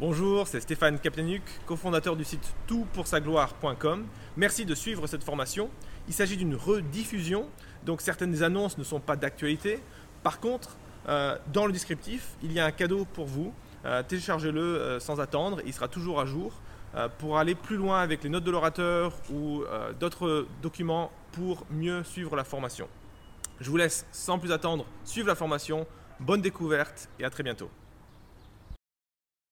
Bonjour, c'est Stéphane Kaplanuk, cofondateur du site toutpoursagloire.com. Merci de suivre cette formation. Il s'agit d'une rediffusion, donc certaines annonces ne sont pas d'actualité. Par contre, euh, dans le descriptif, il y a un cadeau pour vous. Euh, téléchargez-le euh, sans attendre, il sera toujours à jour pour aller plus loin avec les notes de l'orateur ou d'autres documents pour mieux suivre la formation. Je vous laisse sans plus attendre suivre la formation. Bonne découverte et à très bientôt.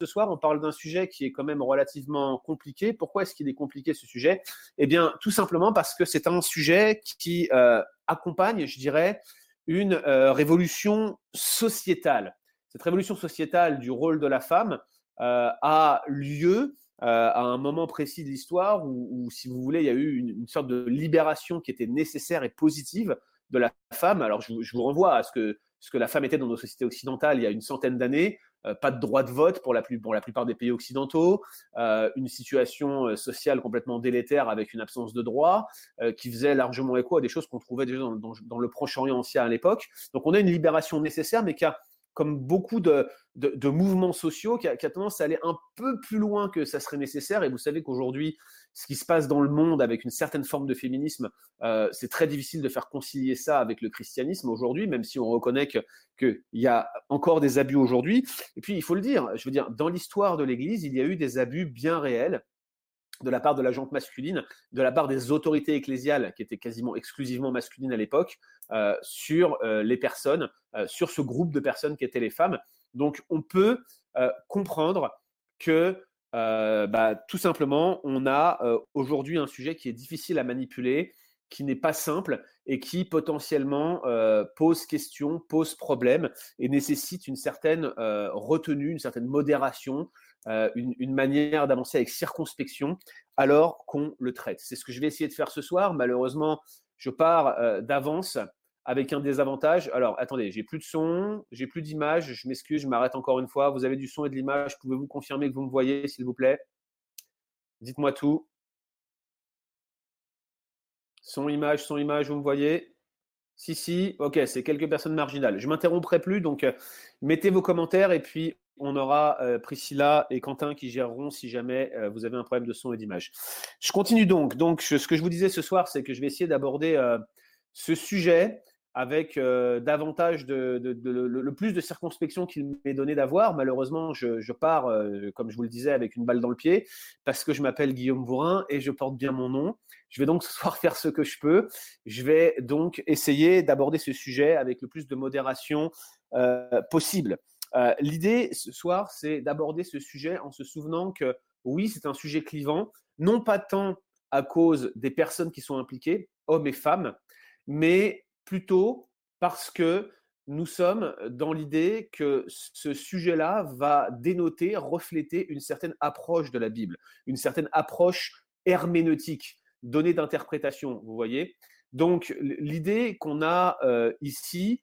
Ce soir, on parle d'un sujet qui est quand même relativement compliqué. Pourquoi est-ce qu'il est compliqué ce sujet? Eh bien, tout simplement parce que c'est un sujet qui euh, accompagne, je dirais, une euh, révolution sociétale. Cette révolution sociétale du rôle de la femme euh, a lieu à un moment précis de l'histoire où, si vous voulez, il y a eu une, sorte de libération qui était nécessaire et positive de la femme. Alors, je, je vous renvoie à ce que, ce que la femme était dans nos sociétés occidentales il y a une centaine d'années. Euh, pas de droit de vote pour la, pour la plupart des pays occidentaux, euh, une situation euh, sociale complètement délétère avec une absence de droit, qui faisait largement écho à des choses qu'on trouvait déjà dans, le Proche-Orient ancien à l'époque. Donc on a une libération nécessaire, mais qui a comme beaucoup de, mouvements sociaux, qui a, qui a, tendance à aller un peu plus loin que ça serait nécessaire. Et vous savez qu'aujourd'hui, ce qui se passe dans le monde avec une certaine forme de féminisme, euh, c'est très difficile de faire concilier ça avec le christianisme aujourd'hui, même si on reconnaît qu'il y a encore des abus aujourd'hui. Et puis, il faut le dire, je veux dire, dans l'histoire de l'Église, il y a eu des abus bien réels de la part de la jante masculine, de la part des autorités ecclésiales, qui étaient quasiment exclusivement masculines à l'époque, euh, sur euh, les personnes, sur ce groupe de personnes qui étaient les femmes. Donc, on peut comprendre que euh, bah, tout simplement, on a euh, aujourd'hui un sujet qui est difficile à manipuler, qui n'est pas simple et qui potentiellement euh, pose question, pose problème et nécessite une certaine retenue, une certaine modération, une, une, manière d'avancer avec circonspection alors qu'on le traite. C'est ce que je vais essayer de faire ce soir. Malheureusement, je pars d'avance avec un désavantage. Alors, attendez, j'ai plus de son, j'ai plus d'image. Je m'excuse, je m'arrête encore une fois. Vous avez du son et de l'image. Pouvez-vous confirmer que vous me voyez, s'il vous plaît? Dites-moi tout. Son, image, son, image, vous me voyez? Si, si. Ok, c'est quelques personnes marginales. Je m'interromprai plus, donc euh, mettez vos commentaires et puis on aura euh, Priscilla et Quentin qui géreront si jamais euh, vous avez un problème de son et d'image. Je continue donc. Donc, ce que je vous disais ce soir, c'est que je vais essayer d'aborder ce sujet avec euh, davantage de, le, plus de circonspection qu'il m'est donné d'avoir. Malheureusement, je, pars, euh, comme je vous le disais, avec une balle dans le pied, parce que je m'appelle Guillaume Bourrin et je porte bien mon nom. Je vais donc ce soir faire ce que je peux. Je vais donc essayer d'aborder ce sujet avec le plus de modération euh. L'idée ce soir, c'est d'aborder ce sujet en se souvenant que oui, c'est un sujet clivant, non pas tant à cause des personnes qui sont impliquées, hommes et femmes, mais plutôt parce que nous sommes dans l'idée que ce sujet-là va dénoter, refléter une certaine approche de la Bible, une certaine approche herméneutique, donnée d'interprétation, vous voyez. Donc l'idée qu'on a euh, ici,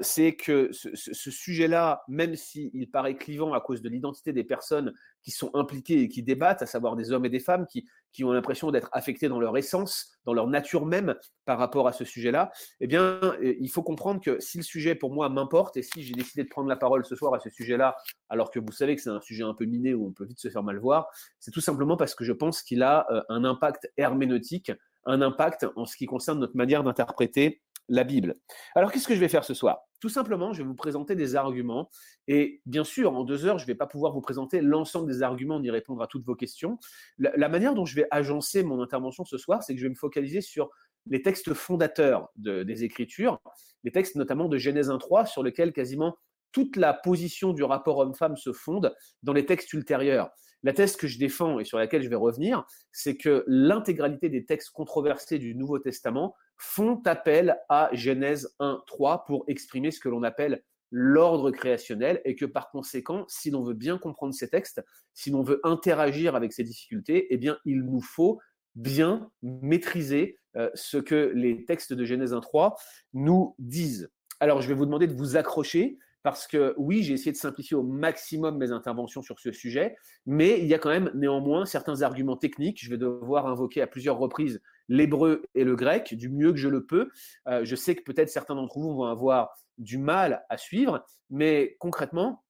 c'est que ce, sujet-là, même s'il paraît clivant à cause de l'identité des personnes qui sont impliquées et qui débattent, à savoir des hommes et des femmes qui, qui ont l'impression d'être affectés dans leur essence, dans leur nature même par rapport à ce sujet-là, eh bien, il faut comprendre que si le sujet pour moi m'importe et si j'ai décidé de prendre la parole ce soir à ce sujet-là, alors que vous savez que c'est un sujet un peu miné où on peut vite se faire mal voir, c'est tout simplement parce que je pense qu'il a un impact herméneutique, un impact en ce qui concerne notre manière d'interpréter la Bible. Alors, qu'est-ce que je vais faire ce soir? Tout simplement, je vais vous présenter des arguments. Et bien sûr, en deux heures, je ne vais pas pouvoir vous présenter l'ensemble des arguments ni répondre à toutes vos questions. La, manière dont je vais agencer mon intervention ce soir, c'est que je vais me focaliser sur les textes fondateurs des Écritures, les textes notamment de Genèse 1.3, sur lesquels quasiment toute la position du rapport homme-femme se fonde dans les textes ultérieurs. La thèse que je défends et sur laquelle je vais revenir, c'est que l'intégralité des textes controversés du Nouveau Testament font appel à Genèse 1, 3 pour exprimer ce que l'on appelle l'ordre créationnel et que par conséquent, si l'on veut bien comprendre ces textes, si l'on veut interagir avec ces difficultés, eh bien, il nous faut bien maîtriser euh, ce que les textes de Genèse 1, 3 nous disent. Alors, je vais vous demander de vous accrocher parce que oui, j'ai essayé de simplifier au maximum mes interventions sur ce sujet, mais il y a quand même néanmoins certains arguments techniques. Je vais devoir invoquer à plusieurs reprises l'hébreu et le grec du mieux que je le peux. Euh, je sais que peut-être certains d'entre vous vont avoir du mal à suivre, mais concrètement,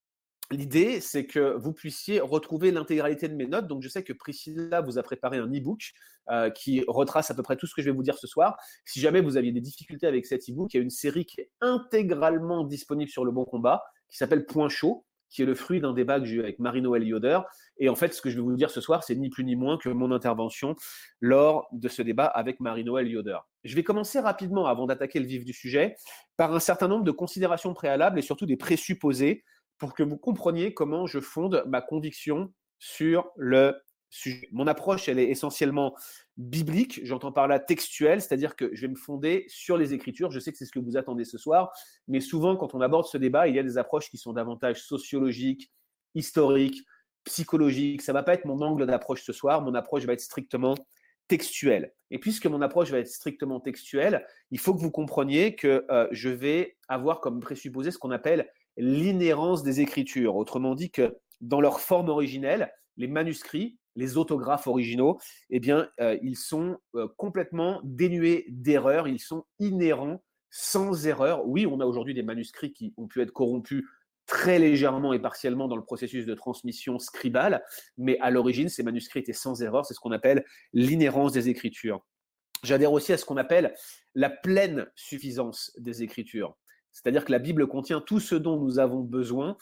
L'idée, c'est que vous puissiez retrouver l'intégralité de mes notes. Donc, je sais que Priscilla vous a préparé un e-book euh, qui retrace à peu près tout ce que je vais vous dire ce soir. Si jamais vous aviez des difficultés avec cet e-book, il y a une série qui est intégralement disponible sur le bon combat, qui s'appelle Point chaud, qui est le fruit d'un débat que j'ai eu avec Marie-Noël Yoder. Et en fait, ce que je vais vous dire ce soir, c'est ni plus ni moins que mon intervention lors de ce débat avec Marie-Noël Yoder. Je vais commencer rapidement, avant d'attaquer le vif du sujet, par un certain nombre de considérations préalables et surtout des présupposés pour que vous compreniez comment je fonde ma conviction sur le sujet. Mon approche, elle est essentiellement biblique, j'entends par là textuelle, c'est-à-dire que je vais me fonder sur les Écritures. Je sais que c'est ce que vous attendez ce soir, mais souvent, quand on aborde ce débat, il y a des approches qui sont davantage sociologiques, historiques, psychologiques. Ça ne va pas être mon angle d'approche ce soir, mon approche va être strictement textuelle. Et puisque mon approche va être strictement textuelle, il faut que vous compreniez que euh, je vais avoir comme présupposé ce qu'on appelle l'inhérence des écritures. Autrement dit que dans leur forme originelle, les manuscrits, les autographes originaux, eh bien, euh, ils sont euh, complètement dénués d'erreurs, ils sont inhérents, sans erreur. Oui, on a aujourd'hui des manuscrits qui ont pu être corrompus très légèrement et partiellement dans le processus de transmission scribale, mais à l'origine, ces manuscrits étaient sans erreur, c'est ce qu'on appelle l'inhérence des écritures. J'adhère aussi à ce qu'on appelle la pleine suffisance des écritures. C'est-à-dire que la Bible contient tout ce dont nous avons besoin,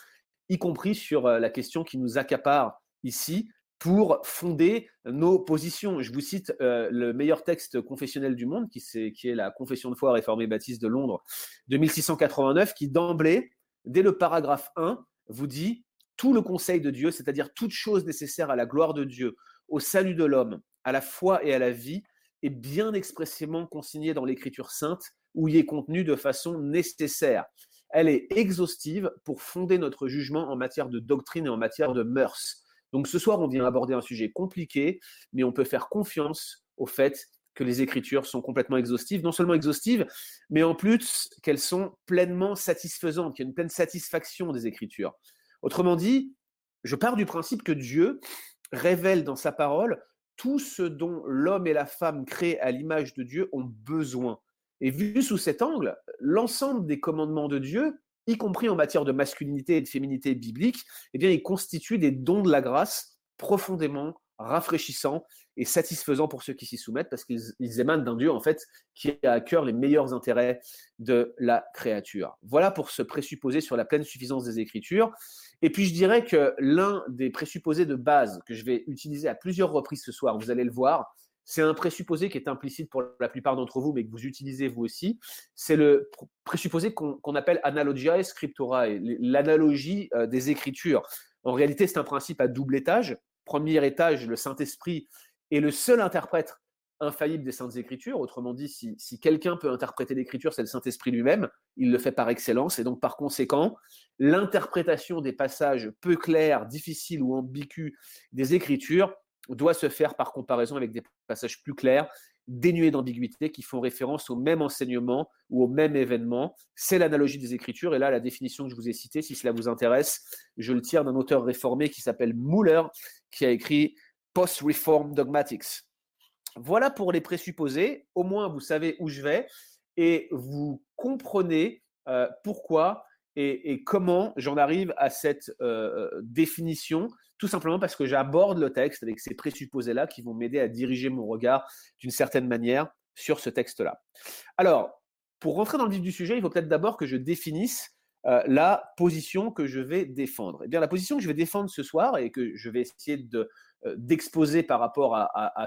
y compris sur euh, la question qui nous accapare ici, pour fonder nos positions. Je vous cite euh, le meilleur texte confessionnel du monde, qui, est, la Confession de foi réformée baptiste de Londres de 1689, qui d'emblée, dès le paragraphe 1, vous dit tout le conseil de Dieu, c'est-à-dire toute chose nécessaire à la gloire de Dieu, au salut de l'homme, à la foi et à la vie, est bien expressément consigné dans l'Écriture sainte où il est contenu de façon nécessaire. Elle est exhaustive pour fonder notre jugement en matière de doctrine et en matière de mœurs. Donc ce soir, on vient aborder un sujet compliqué, mais on peut faire confiance au fait que les Écritures sont complètement exhaustives, non seulement exhaustives, mais en plus qu'elles sont pleinement satisfaisantes, qu'il y a une pleine satisfaction des Écritures. Autrement dit, je pars du principe que Dieu révèle dans sa parole tout ce dont l'homme et la femme créés à l'image de Dieu ont besoin. Et vu sous cet angle, l'ensemble des commandements de Dieu, y compris en matière de masculinité et de féminité biblique, eh bien, ils constituent des dons de la grâce profondément rafraîchissants et satisfaisants pour ceux qui s'y soumettent, parce qu'ils émanent d'un Dieu, en fait, qui a à cœur les meilleurs intérêts de la créature. Voilà pour se présupposer sur la pleine suffisance des Écritures. Et puis, je dirais que l'un des présupposés de base que je vais utiliser à plusieurs reprises ce soir, vous allez le voir, c'est un présupposé qui est implicite pour la plupart d'entre vous, mais que vous utilisez vous aussi. C'est le présupposé qu'on appelle analogia et scriptura, l'analogie euh, des Écritures. En réalité, c'est un principe à double étage. Premier étage, le Saint-Esprit est le seul interprète infaillible des Saintes Écritures. Autrement dit, si, si quelqu'un peut interpréter l'Écriture, c'est le Saint-Esprit lui-même. Il le fait par excellence. Et donc, par conséquent, l'interprétation des passages peu clairs, difficiles ou ambigus des Écritures doit se faire par comparaison avec des passages plus clairs, dénués d'ambiguïté, qui font référence au même enseignement ou au même événement. C'est l'analogie des Écritures. Et là, la définition que je vous ai citée, si cela vous intéresse, je le tire d'un auteur réformé qui s'appelle Muller, qui a écrit Post-Reform Dogmatics. Voilà pour les présupposés. Au moins, vous savez où je vais et vous comprenez euh, pourquoi et, comment j'en arrive à cette euh, euh, définition tout simplement parce que j'aborde le texte avec ces présupposés-là qui vont m'aider à diriger mon regard d'une certaine manière sur ce texte-là. Alors, pour rentrer dans le vif du sujet, il faut peut-être d'abord que je définisse euh, la position que je vais défendre. Eh bien, la position que je vais défendre ce soir et que je vais essayer de, d'exposer par rapport à,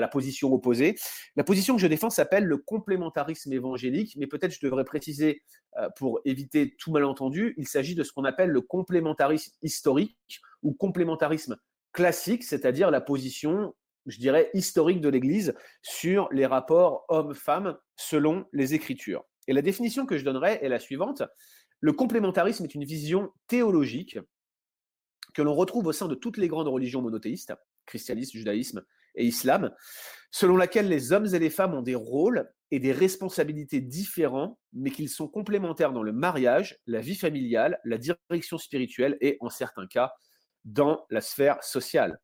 la position opposée, la position que je défends s'appelle le complémentarisme évangélique, mais peut-être je devrais préciser euh, pour éviter tout malentendu, il s'agit de ce qu'on appelle le complémentarisme historique ou complémentarisme classique, c'est-à-dire la position je dirais, historique de l'Église sur les rapports hommes-femmes selon les Écritures. Et la définition que je donnerai est la suivante. Le complémentarisme est une vision théologique que l'on retrouve au sein de toutes les grandes religions monothéistes, christianisme, judaïsme et islam, selon laquelle les hommes et les femmes ont des rôles et des responsabilités différents, mais qu'ils sont complémentaires dans le mariage, la vie familiale, la direction spirituelle et, en certains cas, dans la sphère sociale.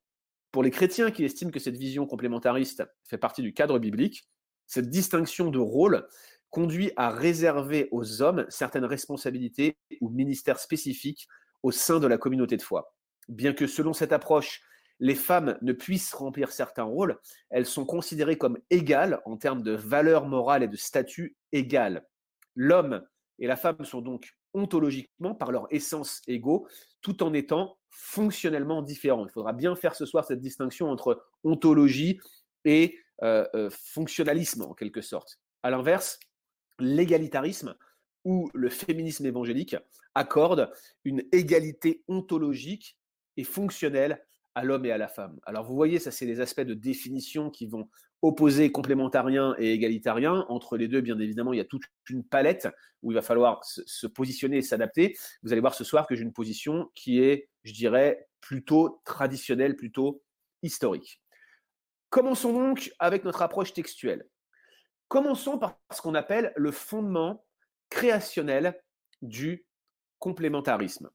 Pour les chrétiens qui estiment que cette vision complémentariste fait partie du cadre biblique, cette distinction de rôle conduit à réserver aux hommes certaines responsabilités ou ministères spécifiques au sein de la communauté de foi. Bien que selon cette approche, les femmes ne puissent remplir certains rôles, elles sont considérées comme égales en termes de valeur morale et de statut égal. L'homme et la femme sont donc ontologiquement, par leur essence égaux, tout en étant fonctionnellement différents. Il faudra bien faire ce soir cette distinction entre ontologie et euh, euh, fonctionnalisme, en quelque sorte. À l'inverse, l'égalitarisme ou le féminisme évangélique accorde une égalité ontologique et fonctionnelle à l'homme et à la femme. Alors vous voyez, ça c'est les aspects de définition qui vont opposer complémentarien et égalitarien. Entre les deux, bien évidemment, il y a toute une palette où il va falloir se, positionner et s'adapter. Vous allez voir ce soir que j'ai une position qui est, je dirais, plutôt traditionnelle, plutôt historique. Commençons donc avec notre approche textuelle. Commençons par ce qu'on appelle le fondement créationnel du complémentarisme.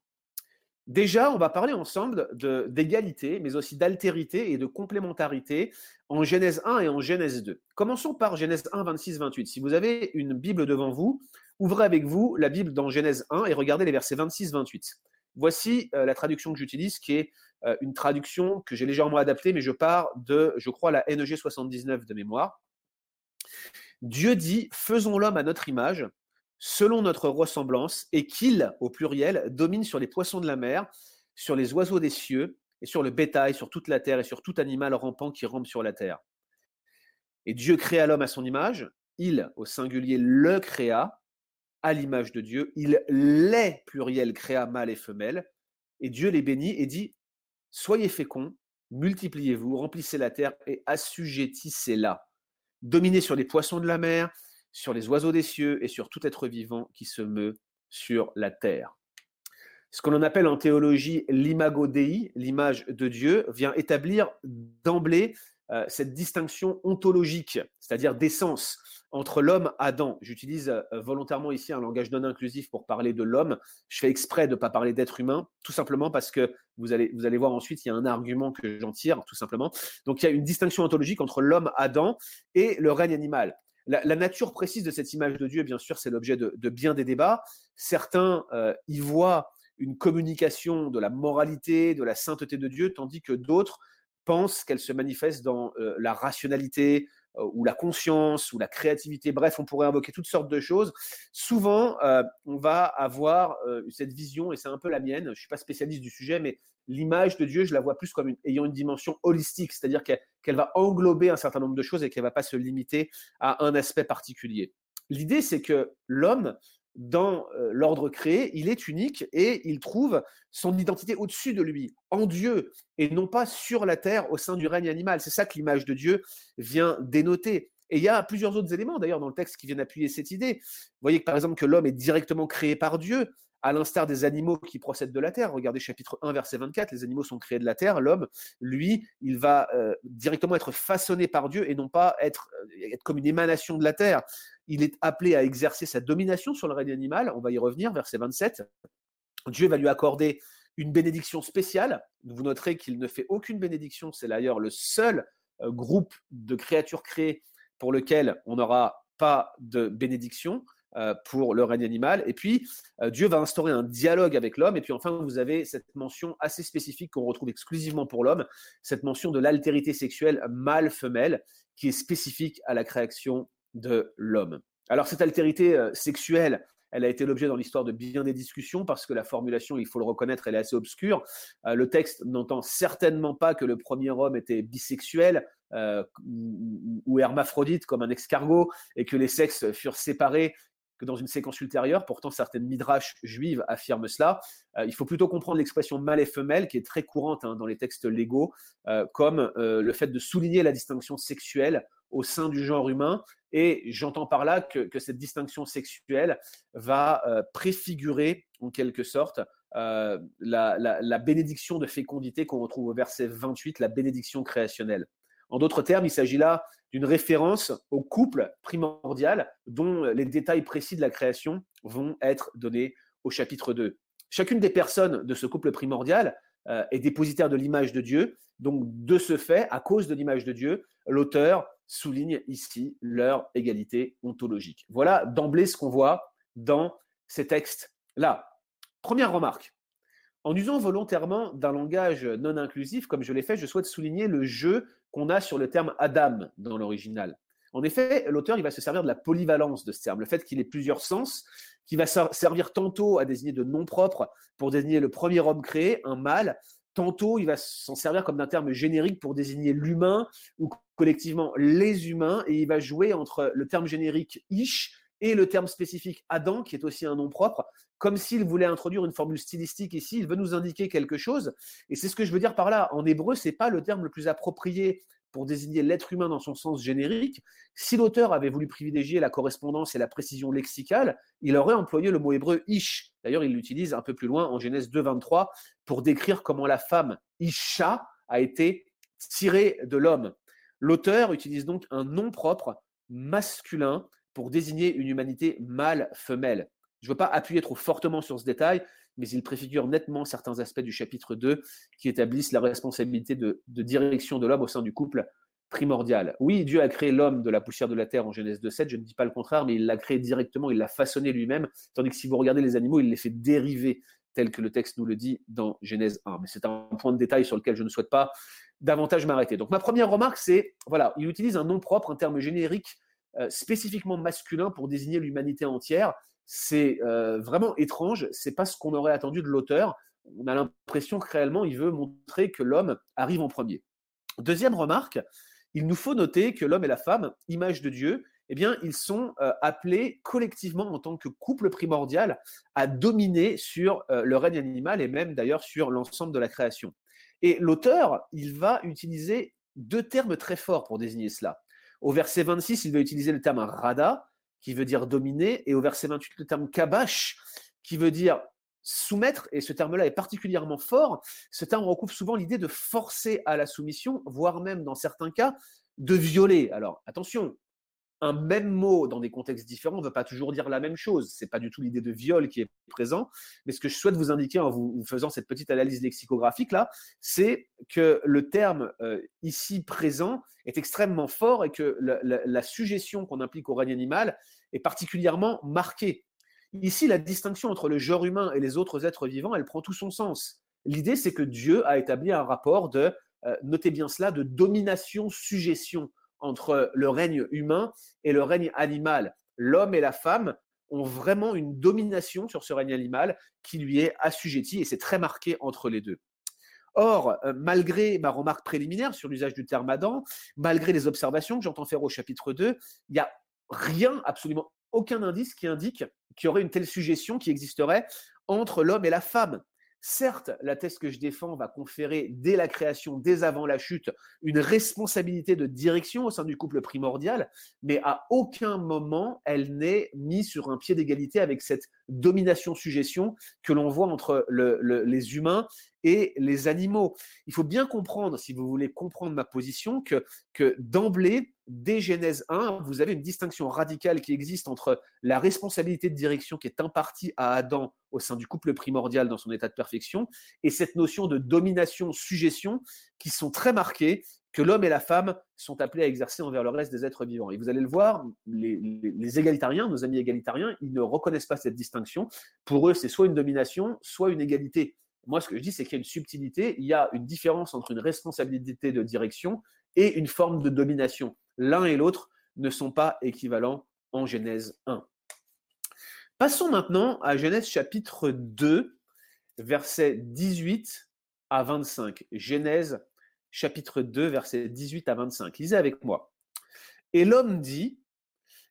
Déjà, on va parler ensemble d'égalité, mais aussi d'altérité et de complémentarité en Genèse 1 et en Genèse 2. Commençons par Genèse 1, 26, 28. Si vous avez une Bible devant vous, ouvrez avec vous la Bible dans Genèse 1 et regardez les versets 26, 28. Voici euh, la traduction que j'utilise, qui est euh, une traduction que j'ai légèrement adaptée, mais je pars de, je crois, la NEG 79 de mémoire. Dieu dit, faisons l'homme à notre image, selon notre ressemblance, et qu'il, au pluriel, domine sur les poissons de la mer, sur les oiseaux des cieux, et sur le bétail, sur toute la terre, et sur tout animal rampant qui rampe sur la terre. Et Dieu créa l'homme à son image, il, au singulier, le créa, à l'image de Dieu, il les, pluriel, créa mâle et femelle, et Dieu les bénit et dit, soyez féconds, multipliez-vous, remplissez la terre et assujettissez-la. Dominez sur les poissons de la mer, sur les oiseaux des cieux et sur tout être vivant qui se meut sur la terre. Ce qu'on appelle en théologie l'imago Dei, l'image de Dieu, vient établir d'emblée euh, cette distinction ontologique, c'est-à-dire d'essence, entre l'homme Adam. J'utilise euh, volontairement ici un langage non inclusif pour parler de l'homme. Je fais exprès de ne pas parler d'être humain, tout simplement parce que vous allez, vous allez voir ensuite, il y a un argument que j'en tire, tout simplement. Donc il y a une distinction ontologique entre l'homme Adam et le règne animal. La, nature précise de cette image de Dieu, bien sûr, c'est l'objet de, bien des débats. Certains euh, y voient une communication de la moralité, de la sainteté de Dieu, tandis que d'autres pensent qu'elle se manifeste dans euh, la rationalité ou la conscience ou la créativité. Bref, on pourrait invoquer toutes sortes de choses. Souvent, on va avoir cette vision, et c'est un peu la mienne, je ne suis pas spécialiste du sujet, mais l'image de Dieu, je la vois plus comme ayant une dimension holistique, c'est-à-dire qu'elle va englober un certain nombre de choses et qu'elle ne va pas se limiter à un aspect particulier. L'idée, c'est que l'homme, dans euh, l'ordre créé, il est unique et il trouve son identité au-dessus de lui, en Dieu, et non pas sur la terre au sein du règne animal. C'est ça que l'image de Dieu vient dénoter. Et il y a plusieurs autres éléments d'ailleurs dans le texte qui viennent appuyer cette idée. Vous voyez par exemple que l'homme est directement créé par Dieu, à l'instar des animaux qui procèdent de la terre. Regardez chapitre 1, verset 24, les animaux sont créés de la terre. L'homme, lui, il va euh, directement être façonné par Dieu et non pas être, euh, être comme une émanation de la terre. Il est appelé à exercer sa domination sur le règne animal. On va y revenir, verset 27. Dieu va lui accorder une bénédiction spéciale. Vous noterez qu'il ne fait aucune bénédiction. C'est d'ailleurs le seul euh, groupe de créatures créées pour lequel on n'aura pas de bénédiction. Euh, pour le règne animal. Et puis, euh, Dieu va instaurer un dialogue avec l'homme. Et puis enfin, vous avez cette mention assez spécifique qu'on retrouve exclusivement pour l'homme, cette mention de l'altérité sexuelle mâle-femelle, qui est spécifique à la création de l'homme. Alors cette altérité euh, sexuelle, elle a été l'objet dans l'histoire de bien des discussions parce que la formulation, il faut le reconnaître, elle est assez obscure. le texte n'entend certainement pas que le premier homme était bisexuel ou hermaphrodite comme un escargot et que les sexes furent séparés que dans une séquence ultérieure. Pourtant, certaines midrash juives affirment cela. Euh, il faut plutôt comprendre l'expression mâle et femelle, qui est très courante hein, dans les textes légaux, euh, comme euh, le fait de souligner la distinction sexuelle au sein du genre humain. Et j'entends par là que, cette distinction sexuelle va préfigurer, en quelque sorte, la, la bénédiction de fécondité qu'on retrouve au verset 28, la bénédiction créationnelle. En d'autres termes, il s'agit là d'une référence au couple primordial dont les détails précis de la création vont être donnés au chapitre 2. Chacune des personnes de ce couple primordial euh, est dépositaire de l'image de Dieu. Donc, de ce fait, à cause de l'image de Dieu, l'auteur souligne ici leur égalité ontologique. Voilà d'emblée ce qu'on voit dans ces textes-là. Première remarque. En usant volontairement d'un langage non inclusif, comme je l'ai fait, je souhaite souligner le jeu qu'on a sur le terme Adam dans l'original. En effet, l'auteur il va se servir de la polyvalence de ce terme, le fait qu'il ait plusieurs sens, qui va servir tantôt à désigner de noms propres pour désigner le premier homme créé, un mâle, tantôt il va s'en servir comme d'un terme générique pour désigner l'humain ou collectivement les humains, et il va jouer entre le terme générique ish et le terme spécifique Adam, qui est aussi un nom propre, comme s'il voulait introduire une formule stylistique ici, il veut nous indiquer quelque chose. Et c'est ce que je veux dire par là. En hébreu, c'est pas le terme le plus approprié pour désigner l'être humain dans son sens générique. Si l'auteur avait voulu privilégier la correspondance et la précision lexicale, il aurait employé le mot hébreu ish. D'ailleurs, il l'utilise un peu plus loin en Genèse 2.23 pour décrire comment la femme isha a été tirée de l'homme. L'auteur utilise donc un nom propre masculin pour désigner une humanité mâle-femelle. Je ne veux pas appuyer trop fortement sur ce détail, mais il préfigure nettement certains aspects du chapitre 2 qui établissent la responsabilité de, direction de l'homme au sein du couple primordial. Oui, Dieu a créé l'homme de la poussière de la terre en Genèse 2.7, je ne dis pas le contraire, mais il l'a créé directement, il l'a façonné lui-même, tandis que si vous regardez les animaux, il les fait dériver, tel que le texte nous le dit dans Genèse 1. Mais c'est un point de détail sur lequel je ne souhaite pas davantage m'arrêter. Donc ma première remarque, c'est, voilà, il utilise un nom propre, un terme générique euh, spécifiquement masculin pour désigner l'humanité entière. C'est euh, vraiment étrange, c'est pas ce qu'on aurait attendu de l'auteur. On a l'impression que réellement il veut montrer que l'homme arrive en premier. Deuxième remarque, il nous faut noter que l'homme et la femme, image de Dieu, eh bien, ils sont euh, appelés collectivement en tant que couple primordial à dominer sur le règne animal et même d'ailleurs sur l'ensemble de la création. Et l'auteur, il va utiliser deux termes très forts pour désigner cela. Au verset 26, il va utiliser le terme rada, qui veut dire dominer, et au verset 28, le terme kabash, qui veut dire soumettre, et ce terme-là est particulièrement fort. Ce terme recouvre souvent l'idée de forcer à la soumission, voire même dans certains cas de violer. Alors attention, un même mot dans des contextes différents ne veut pas toujours dire la même chose. Ce n'est pas du tout l'idée de viol qui est présent. Mais ce que je souhaite vous indiquer en vous, faisant cette petite analyse lexicographique là, c'est que le terme euh, ici présent est extrêmement fort et que la, la suggestion qu'on implique au règne animal est particulièrement marquée. Ici, la distinction entre le genre humain et les autres êtres vivants, elle prend tout son sens. L'idée, c'est que Dieu a établi un rapport de, euh, notez bien cela, de domination-suggestion entre le règne humain et le règne animal. L'homme et la femme ont vraiment une domination sur ce règne animal qui lui est assujetti et c'est très marqué entre les deux. Or, euh, malgré ma remarque préliminaire sur l'usage du terme Adam, malgré les observations que j'entends faire au chapitre 2, il n'y a rien, absolument aucun indice qui indique qu'il y aurait une telle suggestion qui existerait entre l'homme et la femme. Certes, la thèse que je défends va conférer dès la création, dès avant la chute, une responsabilité de direction au sein du couple primordial, mais à aucun moment elle n'est mise sur un pied d'égalité avec cette domination-suggestion que l'on voit entre les humains et les animaux. Il faut bien comprendre, si vous voulez comprendre ma position, que, d'emblée, dès Genèse 1, vous avez une distinction radicale qui existe entre la responsabilité de direction qui est impartie à Adam au sein du couple primordial dans son état de perfection et cette notion de domination-suggestion qui sont très marquées que l'homme et la femme sont appelés à exercer envers le reste des êtres vivants. Et vous allez le voir, les, égalitariens, nos amis égalitariens, ils ne reconnaissent pas cette distinction. Pour eux, c'est soit une domination, soit une égalité. Moi, ce que je dis, c'est qu'il y a une subtilité, il y a une différence entre une responsabilité de direction et une forme de domination. L'un et l'autre ne sont pas équivalents en Genèse 1. Passons maintenant à Genèse chapitre 2, versets 18 à 25. Genèse chapitre 2, versets 18 à 25. Lisez avec moi. Et l'homme dit,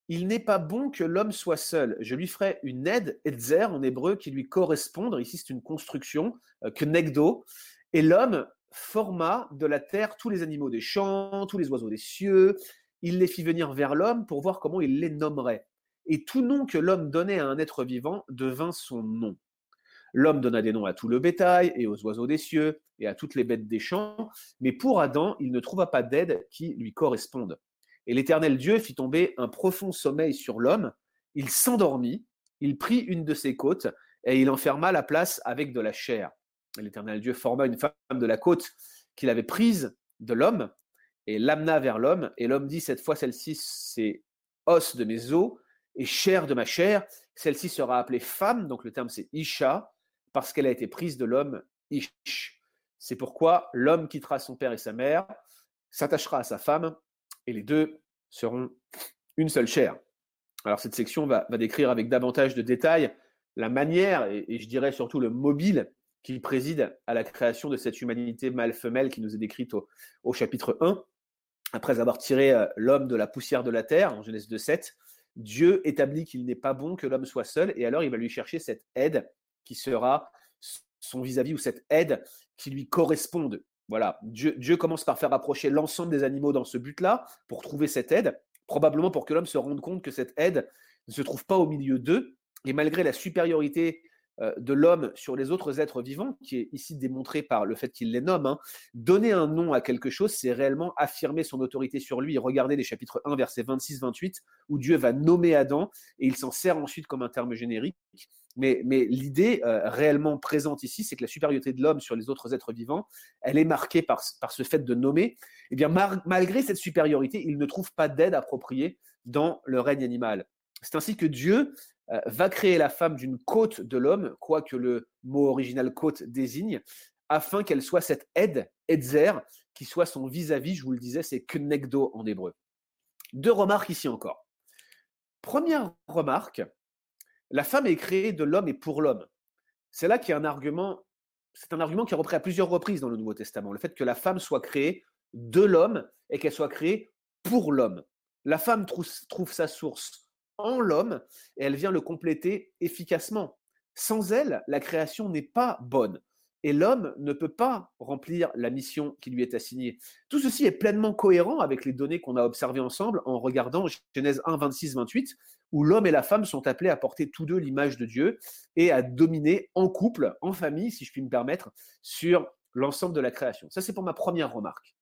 il n'est pas bon que l'homme soit seul. Je lui ferai une aide, etzer en hébreu, qui lui corresponde. Ici, c'est une construction, euh, que negdo. Et l'homme forma de la terre tous les animaux des champs, tous les oiseaux des cieux. Il les fit venir vers l'homme pour voir comment il les nommerait. Et tout nom que l'homme donnait à un être vivant devint son nom. L'homme donna des noms à tout le bétail et aux oiseaux des cieux et à toutes les bêtes des champs, mais pour Adam, il ne trouva pas d'aide qui lui corresponde. Et l'Éternel Dieu fit tomber un profond sommeil sur l'homme, il s'endormit, il prit une de ses côtes et il enferma la place avec de la chair. L'Éternel Dieu forma une femme de la côte qu'il avait prise de l'homme et l'amena vers l'homme, et l'homme dit, cette fois celle-ci, c'est os de mes os et chair de ma chair, celle-ci sera appelée femme, donc le terme c'est Isha, parce qu'elle a été prise de l'homme Ish. C'est pourquoi l'homme quittera son père et sa mère, s'attachera à sa femme, et les deux seront une seule chair. Alors cette section va, décrire avec davantage de détails la manière, et, je dirais surtout le mobile, qui préside à la création de cette humanité mâle-femelle qui nous est décrite au, chapitre 1. Après avoir tiré euh, l'homme de la poussière de la terre, en Genèse 2.7, Dieu établit qu'il n'est pas bon que l'homme soit seul, et alors il va lui chercher cette aide qui sera son vis-à-vis ou cette aide qui lui corresponde. Voilà, Dieu, commence par faire approcher l'ensemble des animaux dans ce but-là pour trouver cette aide, probablement pour que l'homme se rende compte que cette aide ne se trouve pas au milieu d'eux, et malgré la supériorité euh, de l'homme sur les autres êtres vivants, qui est ici démontré par le fait qu'il les nomme. Hein. Donner un nom à quelque chose, c'est réellement affirmer son autorité sur lui. Regardez les chapitres 1, versets 26-28, où Dieu va nommer Adam, et il s'en sert ensuite comme un terme générique. Mais, l'idée euh, réellement présente ici, c'est que la supériorité de l'homme sur les autres êtres vivants, elle est marquée par, ce fait de nommer. Eh bien, malgré cette supériorité, il ne trouve pas d'aide appropriée dans le règne animal. C'est ainsi que Dieu euh, va créer la femme d'une côte de l'homme, quoique le mot original côte désigne, afin qu'elle soit cette aide, edzer, qui soit son vis-à-vis, je vous le disais, c'est knegdo en hébreu. Deux remarques ici encore. Première remarque, la femme est créée de l'homme et pour l'homme. C'est là qu'il y a un argument, c'est un argument qui est repris à plusieurs reprises dans le Nouveau Testament, le fait que la femme soit créée de l'homme et qu'elle soit créée pour l'homme. La femme trouve sa source en l'homme et elle vient le compléter efficacement. Sans elle, la création n'est pas bonne et l'homme ne peut pas remplir la mission qui lui est assignée. Tout ceci est pleinement cohérent avec les données qu'on a observées ensemble en regardant Genèse 1, 26, 28, où l'homme et la femme sont appelés à porter tous deux l'image de Dieu et à dominer en couple, en famille, si je puis me permettre, sur l'ensemble de la création. Ça, c'est pour ma première remarque.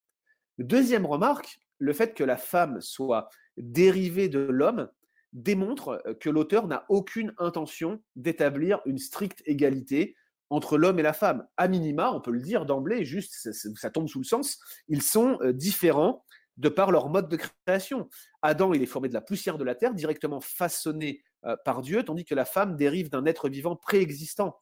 Deuxième remarque, le fait que la femme soit dérivée de l'homme démontre euh, que l'auteur n'a aucune intention d'établir une stricte égalité entre l'homme et la femme. A minima, on peut le dire d'emblée, juste ça, tombe sous le sens, ils sont euh, différents de par leur mode de création. Adam, il est formé de la poussière de la terre, directement façonné euh, par Dieu, tandis que la femme dérive d'un être vivant préexistant.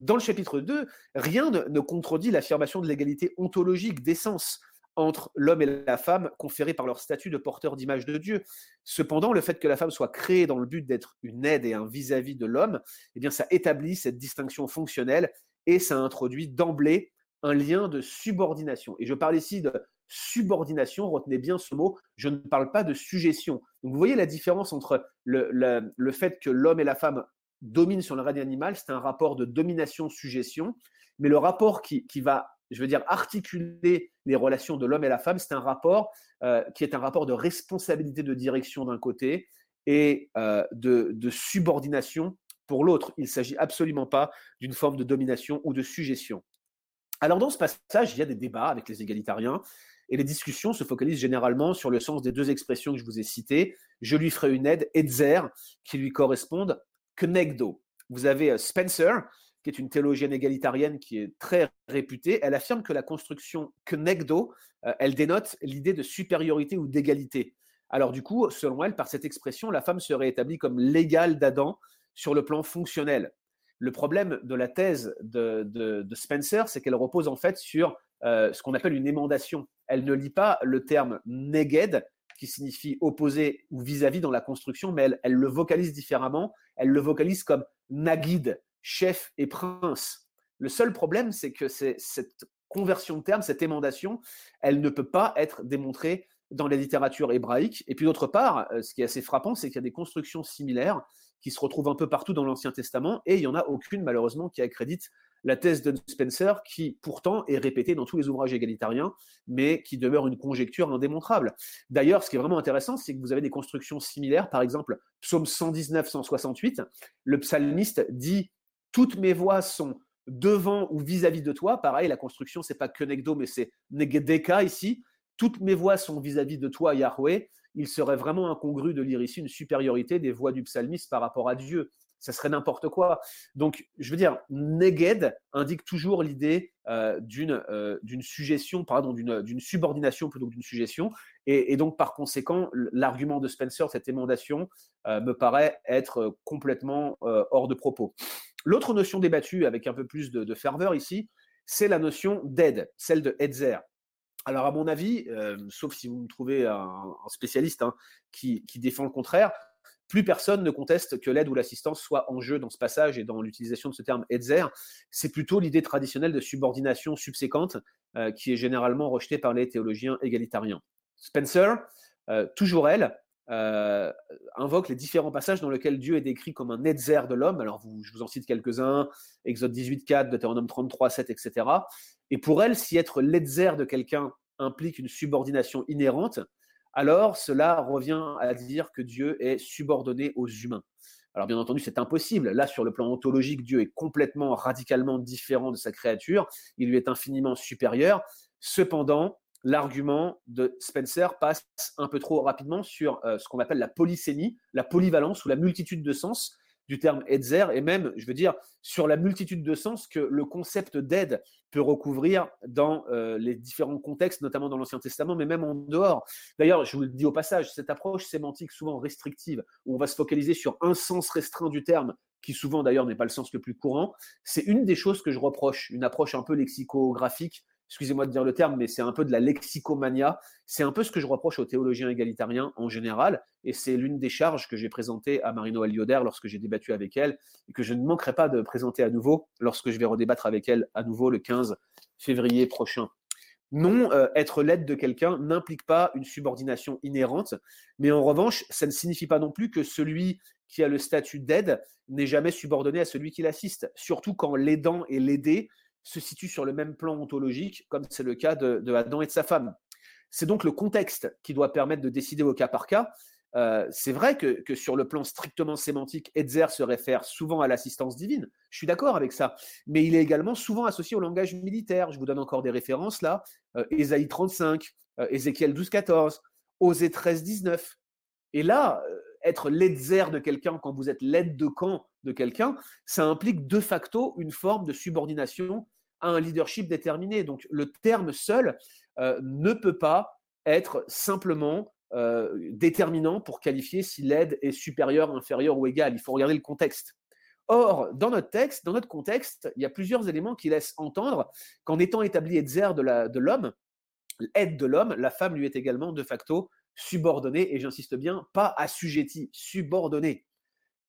Dans le chapitre 2, rien ne contredit l'affirmation de l'égalité ontologique d'essence entre l'homme et la femme conférés par leur statut de porteur d'image de Dieu. Cependant, le fait que la femme soit créée dans le but d'être une aide et un vis-à-vis de l'homme, eh bien, ça établit cette distinction fonctionnelle et ça introduit d'emblée un lien de subordination. Et je parle ici de subordination, retenez bien ce mot, je ne parle pas de suggestion. Donc vous voyez la différence entre le, fait que l'homme et la femme dominent sur le règne animal, c'est un rapport de domination-suggestion, mais le rapport qui va je veux dire, articuler les relations de l'homme et la femme, c'est un rapport euh, qui est un rapport de responsabilité de direction d'un côté et euh, de, subordination pour l'autre. Il ne s'agit absolument pas d'une forme de domination ou de suggestion. Alors dans ce passage, il y a des débats avec les égalitariens et les discussions se focalisent généralement sur le sens des deux expressions que je vous ai citées. Je lui ferai une aide, edzer, qui lui correspondent, knegdo. Vous avez euh, Spencer qui est une théologienne égalitarienne qui est très réputée, elle affirme que la construction Knegdo, euh, elle dénote l'idée de supériorité ou d'égalité. Alors du coup, selon elle, par cette expression, la femme serait établie comme l'égale d'Adam sur le plan fonctionnel. Le problème de la thèse de, Spencer, c'est qu'elle repose en fait sur euh, ce qu'on appelle une émandation. Elle ne lit pas le terme neged, qui signifie opposé ou vis-à-vis dans la construction, mais elle, elle, le vocalise différemment. Elle le vocalise comme nagid, chef et prince. Le seul problème, c'est que cette conversion de termes, cette émandation, elle ne peut pas être démontrée dans la littérature hébraïque. Et puis d'autre part, euh, ce qui est assez frappant, c'est qu'il y a des constructions similaires qui se retrouvent un peu partout dans l'Ancien Testament, et il n'y en a aucune malheureusement qui accrédite la thèse de Spencer, qui pourtant est répétée dans tous les ouvrages égalitariens, mais qui demeure une conjecture indémontrable. D'ailleurs, ce qui est vraiment intéressant, c'est que vous avez des constructions similaires, par exemple, psaume 119-168, le psalmiste dit toutes mes voix sont devant ou vis-à-vis de toi. Pareil, la construction, c'est pas Kenegdo, mais c'est Negedeka ici. Toutes mes voix sont vis-à-vis de toi, Yahweh. Il serait vraiment incongru de lire ici une supériorité des voix du psalmiste par rapport à Dieu. Ça serait n'importe quoi. Donc, je veux dire, Neged indique toujours l'idée euh, euh, d'une suggestion, pardon, d'une subordination plutôt que d'une suggestion. Et, donc, par conséquent, l'argument de Spencer, cette émandation, euh, me paraît être complètement hors de propos. L'autre notion débattue avec un peu plus de, ferveur ici, c'est la notion d'aide, celle de Hetzer. Alors, à mon avis, euh, sauf si vous me trouvez un, spécialiste hein, qui, défend le contraire, plus personne ne conteste que l'aide ou l'assistance soit en jeu dans ce passage et dans l'utilisation de ce terme Hetzer. C'est plutôt l'idée traditionnelle de subordination subséquente euh, qui est généralement rejetée par les théologiens égalitariens. Spencer, euh, toujours elle, euh, invoque les différents passages dans lesquels Dieu est décrit comme un Hetzer de l'homme. Alors, je vous en cite quelques-uns Exode 18, 4, Deutéronome 33, 7, etc. Et pour elle, si être l'Hetzer de quelqu'un implique une subordination inhérente, alors cela revient à dire que Dieu est subordonné aux humains. Alors bien entendu, c'est impossible. Là, sur le plan ontologique, Dieu est complètement, radicalement différent de sa créature. Il lui est infiniment supérieur. Cependant, l'argument de Spencer passe un peu trop rapidement sur euh, ce qu'on appelle la polysémie, la polyvalence ou la multitude de sens du terme Hetzer, et même, je veux dire, sur la multitude de sens que le concept d'aide peut recouvrir dans euh, les différents contextes, notamment dans l'Ancien Testament, mais même en dehors. D'ailleurs, je vous le dis au passage, cette approche sémantique souvent restrictive, où on va se focaliser sur un sens restreint du terme, qui souvent d'ailleurs n'est pas le sens le plus courant, c'est une des choses que je reproche, une approche un peu lexicographique excusez-moi de dire le terme, mais c'est un peu de la lexicomania. C'est un peu ce que je reproche aux théologiens égalitariens en général, et c'est l'une des charges que j'ai présentées à Marino Alioder lorsque j'ai débattu avec elle, et que je ne manquerai pas de présenter à nouveau lorsque je vais redébattre avec elle à nouveau le 15 février prochain. Non, euh, être l'aide de quelqu'un n'implique pas une subordination inhérente, mais en revanche, ça ne signifie pas non plus que celui qui a le statut d'aide n'est jamais subordonné à celui qui l'assiste, surtout quand l'aidant et l'aidé se situent sur le même plan ontologique, comme c'est le cas de, Adam et de sa femme. C'est donc le contexte qui doit permettre de décider au cas par cas. Euh, c'est vrai que, sur le plan strictement sémantique, Hetzer se réfère souvent à l'assistance divine. Je suis d'accord avec ça. Mais il est également souvent associé au langage militaire. Je vous donne encore des références là. Euh, Ésaïe 35, euh, Ézéchiel 12, 14, Osée 13, 19. Et là, euh, être l'Hetzer de quelqu'un quand vous êtes l'aide de camp de quelqu'un, ça implique de facto une forme de subordination à un leadership déterminé. Donc le terme seul euh, ne peut pas être simplement euh, déterminant pour qualifier si l'aide est supérieure, inférieure ou égale. Il faut regarder le contexte. Or, dans notre texte, dans notre contexte, il y a plusieurs éléments qui laissent entendre qu'en étant établi Etzer de l'homme, l'aide de l'homme, la femme lui est également de facto subordonnée, et j'insiste bien, pas assujettie, subordonnée.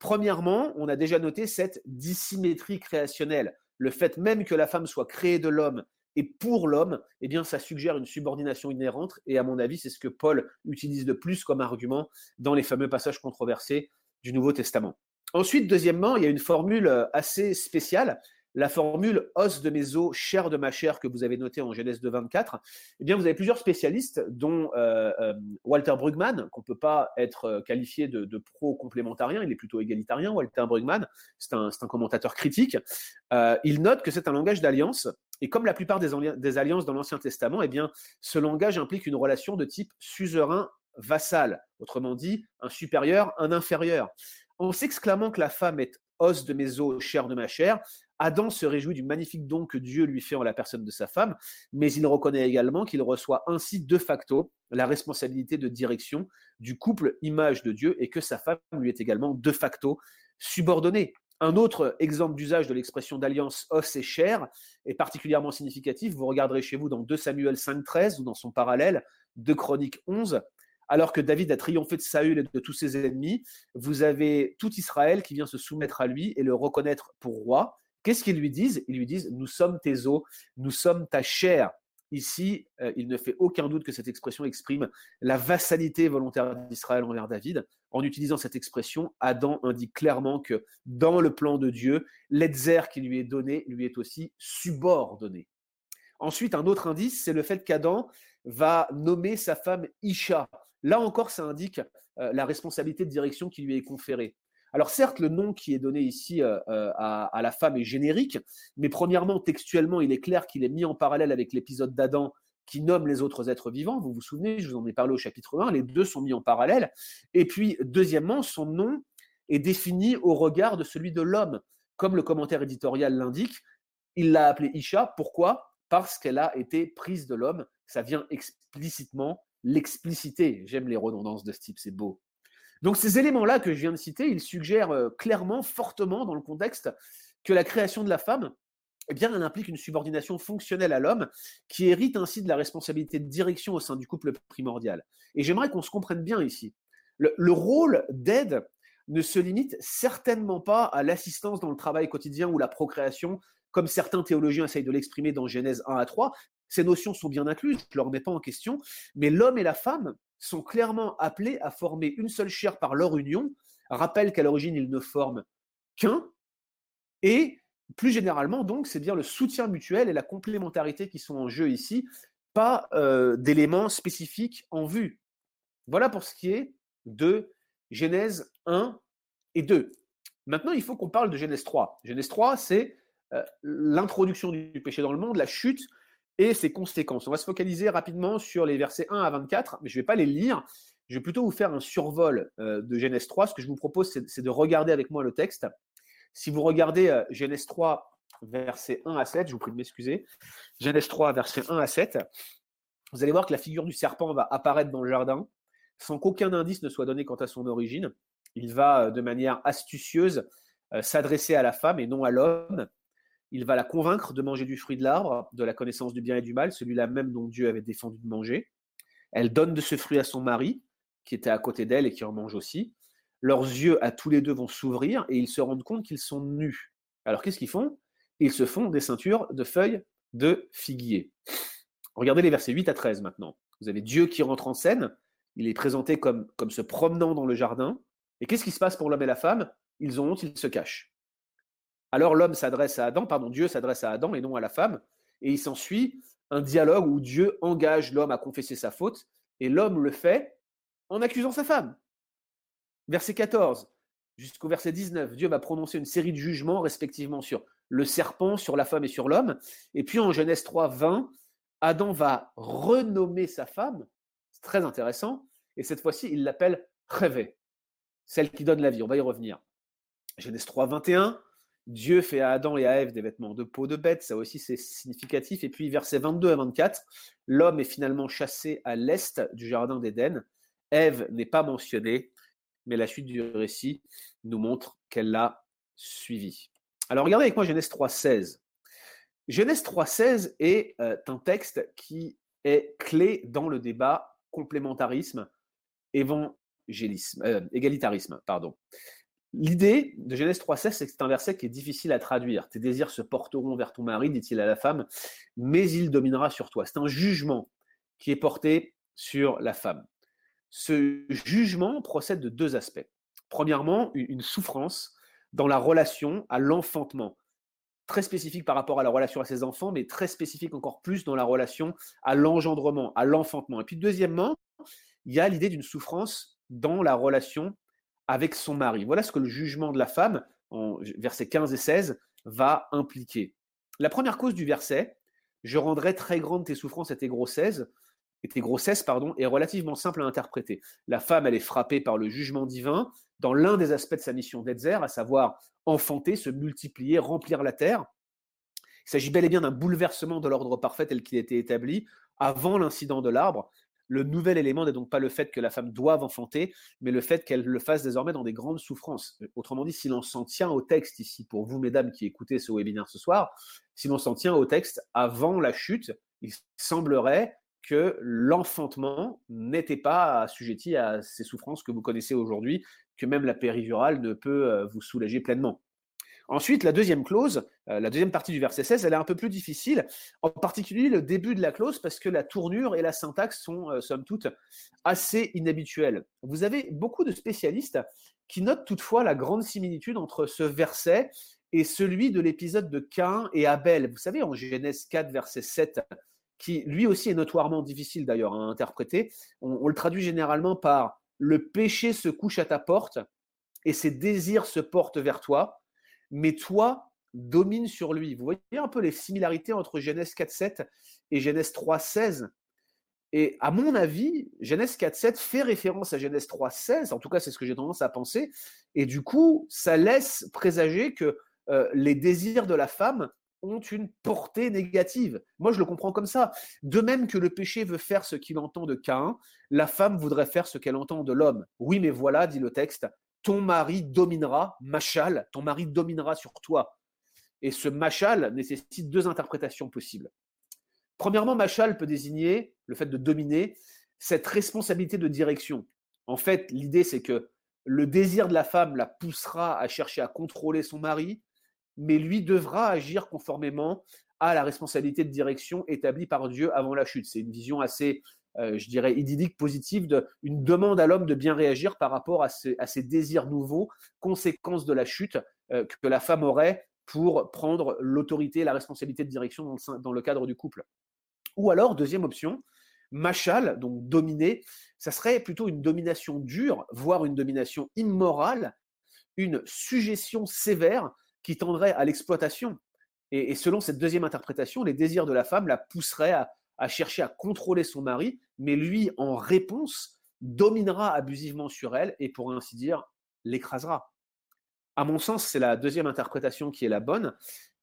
Premièrement, on a déjà noté cette dissymétrie créationnelle. Le fait même que la femme soit créée de l'homme et pour l'homme, eh bien, ça suggère une subordination inhérente. Et à mon avis, c'est ce que Paul utilise de plus comme argument dans les fameux passages controversés du Nouveau Testament. Ensuite, deuxièmement, il y a une formule euh, assez spéciale la formule os de mes os, chair de ma chair que vous avez notée en Genèse 2, 24, eh bien, vous avez plusieurs spécialistes, dont euh, euh, Walter Brugman, qu'on ne peut pas être euh, qualifié de, pro-complémentarien, il est plutôt égalitarien, Walter Brugman, c'est un, commentateur critique. il note que c'est un langage d'alliance, et comme la plupart des, alliances dans l'Ancien Testament, eh bien, ce langage implique une relation de type suzerain-vassal, autrement dit, un supérieur, un inférieur. En s'exclamant que la femme est os de mes os, chair de ma chair, Adam se réjouit du magnifique don que Dieu lui fait en la personne de sa femme, mais il reconnaît également qu'il reçoit ainsi de facto la responsabilité de direction du couple image de Dieu et que sa femme lui est également de facto subordonnée. Un autre exemple d'usage de l'expression d'alliance os et chair est particulièrement significatif. Vous regarderez chez vous dans 2 Samuel 5.13 ou dans son parallèle 2 Chroniques 11 alors que David a triomphé de Saül et de tous ses ennemis, vous avez tout Israël qui vient se soumettre à lui et le reconnaître pour roi. Qu'est-ce qu'ils lui disent? Ils lui disent Nous sommes tes os, nous sommes ta chair. Ici, euh, il ne fait aucun doute que cette expression exprime la vassalité volontaire d'Israël envers David. En utilisant cette expression, Adam indique clairement que dans le plan de Dieu, l'Etzer qui lui est donné lui est aussi subordonné. Ensuite, un autre indice, c'est le fait qu'Adam va nommer sa femme Isha. Là encore, ça indique euh, la responsabilité de direction qui lui est conférée. Alors certes, le nom qui est donné ici euh, euh, à, la femme est générique, mais premièrement, textuellement, il est clair qu'il est mis en parallèle avec l'épisode d'Adam qui nomme les autres êtres vivants. Vous vous souvenez, je vous en ai parlé au chapitre 1, les deux sont mis en parallèle. Et puis, deuxièmement, son nom est défini au regard de celui de l'homme. Comme le commentaire éditorial l'indique, il l'a appelée Isha. Pourquoi? Parce qu'elle a été prise de l'homme. Ça vient explicitement l'expliciter. J'aime les redondances de ce type, c'est beau. Donc ces éléments-là que je viens de citer, ils suggèrent euh, clairement, fortement dans le contexte que la création de la femme, eh bien, elle implique une subordination fonctionnelle à l'homme qui hérite ainsi de la responsabilité de direction au sein du couple primordial. Et j'aimerais qu'on se comprenne bien ici. Le, le rôle d'aide ne se limite certainement pas à l'assistance dans le travail quotidien ou la procréation, comme certains théologiens essayent de l'exprimer dans Genèse 1 à 3. Ces notions sont bien incluses, je ne leur mets pas en question, mais l'homme et la femme sont clairement appelés à former une seule chair par leur union. Rappelle qu'à l'origine, ils ne forment qu'un. Et plus généralement, donc, c'est bien le soutien mutuel et la complémentarité qui sont en jeu ici, pas euh, d'éléments spécifiques en vue. Voilà pour ce qui est de Genèse 1 et 2. Maintenant, il faut qu'on parle de Genèse 3. Genèse 3, c'est euh, l'introduction du péché dans le monde, la chute et ses conséquences. On va se focaliser rapidement sur les versets 1 à 24, mais je ne vais pas les lire. Je vais plutôt vous faire un survol euh, de Genèse 3. Ce que je vous propose, c'est de regarder avec moi le texte si vous regardez euh, Genèse 3, verset 1 à 7, je vous prie de m'excuser, Genèse 3, verset 1 à 7, vous allez voir que la figure du serpent va apparaître dans le jardin sans qu'aucun indice ne soit donné quant à son origine. Il va euh, de manière astucieuse s'adresser à la femme et non à l'homme. Il va la convaincre de manger du fruit de l'arbre, de la connaissance du bien et du mal, celui-là même dont Dieu avait défendu de manger. Elle donne de ce fruit à son mari, qui était à côté d'elle et qui en mange aussi leurs yeux à tous les deux vont s'ouvrir et ils se rendent compte qu'ils sont nus. Alors qu'est-ce qu'ils font? Ils se font des ceintures de feuilles de figuier. Regardez les versets 8 à 13 maintenant. Vous avez Dieu qui rentre en scène, il est présenté comme, se promenant dans le jardin. Et qu'est-ce qui se passe pour l'homme et la femme? Ils ont honte, ils se cachent. Alors l'homme s'adresse à Adam, pardon, Dieu s'adresse à Adam et non à la femme, et il s'ensuit un dialogue où Dieu engage l'homme à confesser sa faute, et l'homme le fait en accusant sa femme. Verset 14 jusqu'au verset 19, Dieu va prononcer une série de jugements respectivement sur le serpent, sur la femme et sur l'homme. Et puis en Genèse 3, 20, Adam va renommer sa femme. C'est très intéressant. Et cette fois-ci, il l'appelle Révé, celle qui donne la vie. On va y revenir. Genèse 3, 21, Dieu fait à Adam et à Ève des vêtements de peau de bête, ça aussi c'est significatif. Et puis versets 22 à 24, l'homme est finalement chassé à l'est du jardin d'Éden. Ève n'est pas mentionnée, mais la suite du récit nous montre qu'elle l'a suivi. Alors regardez avec moi Genèse 3.16. Genèse 3.16 est euh, un texte qui est clé dans le débat complémentarisme, évangélisme, euh, égalitarisme. Pardon. L'idée de Genèse 3.16, c'est que c'est un verset qui est difficile à traduire. Tes désirs se porteront vers ton mari, dit-il à la femme, mais il dominera sur toi. C'est un jugement qui est porté sur la femme. Ce jugement procède de deux aspects. Premièrement, une souffrance dans la relation à l'enfantement, très spécifique par rapport à la relation à ses enfants, mais très spécifique encore plus dans la relation à l'engendrement, à l'enfantement. Et puis deuxièmement, il y a l'idée d'une souffrance dans la relation avec son mari. Voilà ce que le jugement de la femme, en versets 15 et 16, va impliquer. La première cause du verset, je rendrai très grandes tes souffrances et tes grossesses, tes est relativement simple à interpréter. La femme, elle est frappée par le jugement divin dans l'un des aspects de sa mission d'Edzer, à savoir enfanter, se multiplier, remplir la terre. Il s'agit bel et bien d'un bouleversement de l'ordre parfait tel qu'il était établi avant l'incident de l'arbre. Le nouvel élément n'est donc pas le fait que la femme doive enfanter, mais le fait qu'elle le fasse désormais dans des grandes souffrances. Autrement dit, si l'on s'en tient au texte ici, pour vous, mesdames, qui écoutez ce webinaire ce soir, si l'on s'en tient au texte avant la chute, il semblerait que l'enfantement n'était pas assujetti à ces souffrances que vous connaissez aujourd'hui, que même la péridurale ne peut euh, vous soulager pleinement. Ensuite, la deuxième clause, euh, la deuxième partie du verset 16, elle est un peu plus difficile, en particulier le début de la clause, parce que la tournure et la syntaxe sont, euh, somme toute, assez inhabituelles. Vous avez beaucoup de spécialistes qui notent toutefois la grande similitude entre ce verset et celui de l'épisode de Cain et Abel. Vous savez, en Genèse 4, verset 7, qui lui aussi est notoirement difficile d'ailleurs à interpréter. On, le traduit généralement par le péché se couche à ta porte et ses désirs se portent vers toi, mais toi domine sur lui. Vous voyez un peu les similarités entre Genèse 4.7 et Genèse 3.16. Et à mon avis, Genèse 4.7 fait référence à Genèse 3.16, en tout cas c'est ce que j'ai tendance à penser, et du coup ça laisse présager que euh, les désirs de la femme ont une portée négative. Moi, je le comprends comme ça. De même que le péché veut faire ce qu'il entend de Caïn, la femme voudrait faire ce qu'elle entend de l'homme. Oui, mais voilà, dit le texte, ton mari dominera, machal, ton mari dominera sur toi. Et ce machal nécessite deux interprétations possibles. Premièrement, machal peut désigner le fait de dominer cette responsabilité de direction. En fait, l'idée, c'est que le désir de la femme la poussera à chercher à contrôler son mari, mais lui devra agir conformément à la responsabilité de direction établie par Dieu avant la chute. C'est une vision assez, euh, je dirais, idyllique, positive, une demande à l'homme de bien réagir par rapport à, ces désirs nouveaux, conséquences de la chute euh, que la femme aurait pour prendre l'autorité, la responsabilité de direction dans le, cadre du couple. Ou alors, deuxième option, machal, donc dominer, ça serait plutôt une domination dure, voire une domination immorale, une suggestion sévère qui tendrait à l'exploitation. Et, selon cette deuxième interprétation, les désirs de la femme la pousseraient à, chercher à contrôler son mari, mais lui, en réponse, dominera abusivement sur elle et, pour ainsi dire, l'écrasera. À mon sens, c'est la deuxième interprétation qui est la bonne.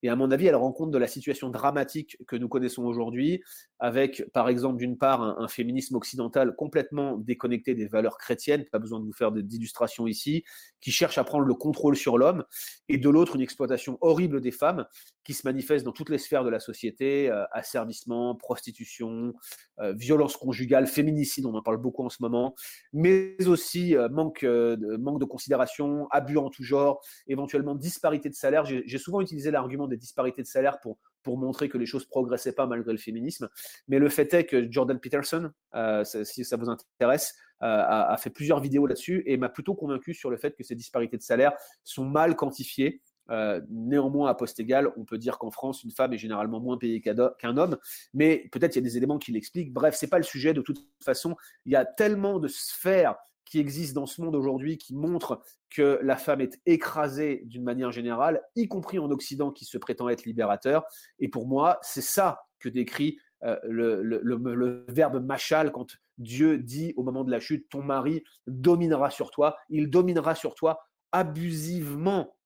Et à mon avis, elle rend compte de la situation dramatique que nous connaissons aujourd'hui, avec par exemple d'une part un, féminisme occidental complètement déconnecté des valeurs chrétiennes, pas besoin de vous faire d'illustrations ici, qui cherche à prendre le contrôle sur l'homme, et de l'autre une exploitation horrible des femmes qui se manifeste dans toutes les sphères de la société, euh, asservissement, prostitution, euh, violence conjugale, féminicide, on en parle beaucoup en ce moment, mais aussi euh, manque, de, manque de considération, abus en tout genre, éventuellement disparité de salaire. J'ai souvent utilisé l'argument des disparités de salaire pour pour montrer que les choses progressaient pas malgré le féminisme. Mais le fait est que Jordan Peterson, euh, si ça vous intéresse, euh, a, fait plusieurs vidéos là-dessus et m'a plutôt convaincu sur le fait que ces disparités de salaire sont mal quantifiées. Euh, néanmoins, à poste égal, on peut dire qu'en France, une femme est généralement moins payée qu'un homme, mais peut-être il y a des éléments qui l'expliquent. Bref, c'est pas le sujet. De toute façon, il y a tellement de sphères qui existent dans ce monde aujourd'hui qui montrent que la femme est écrasée d'une manière générale, y compris en Occident qui se prétend être libérateur. Et pour moi, c'est ça que décrit euh, le, verbe machal quand Dieu dit au moment de la chute, ton mari dominera sur toi, il dominera sur toi abusivement.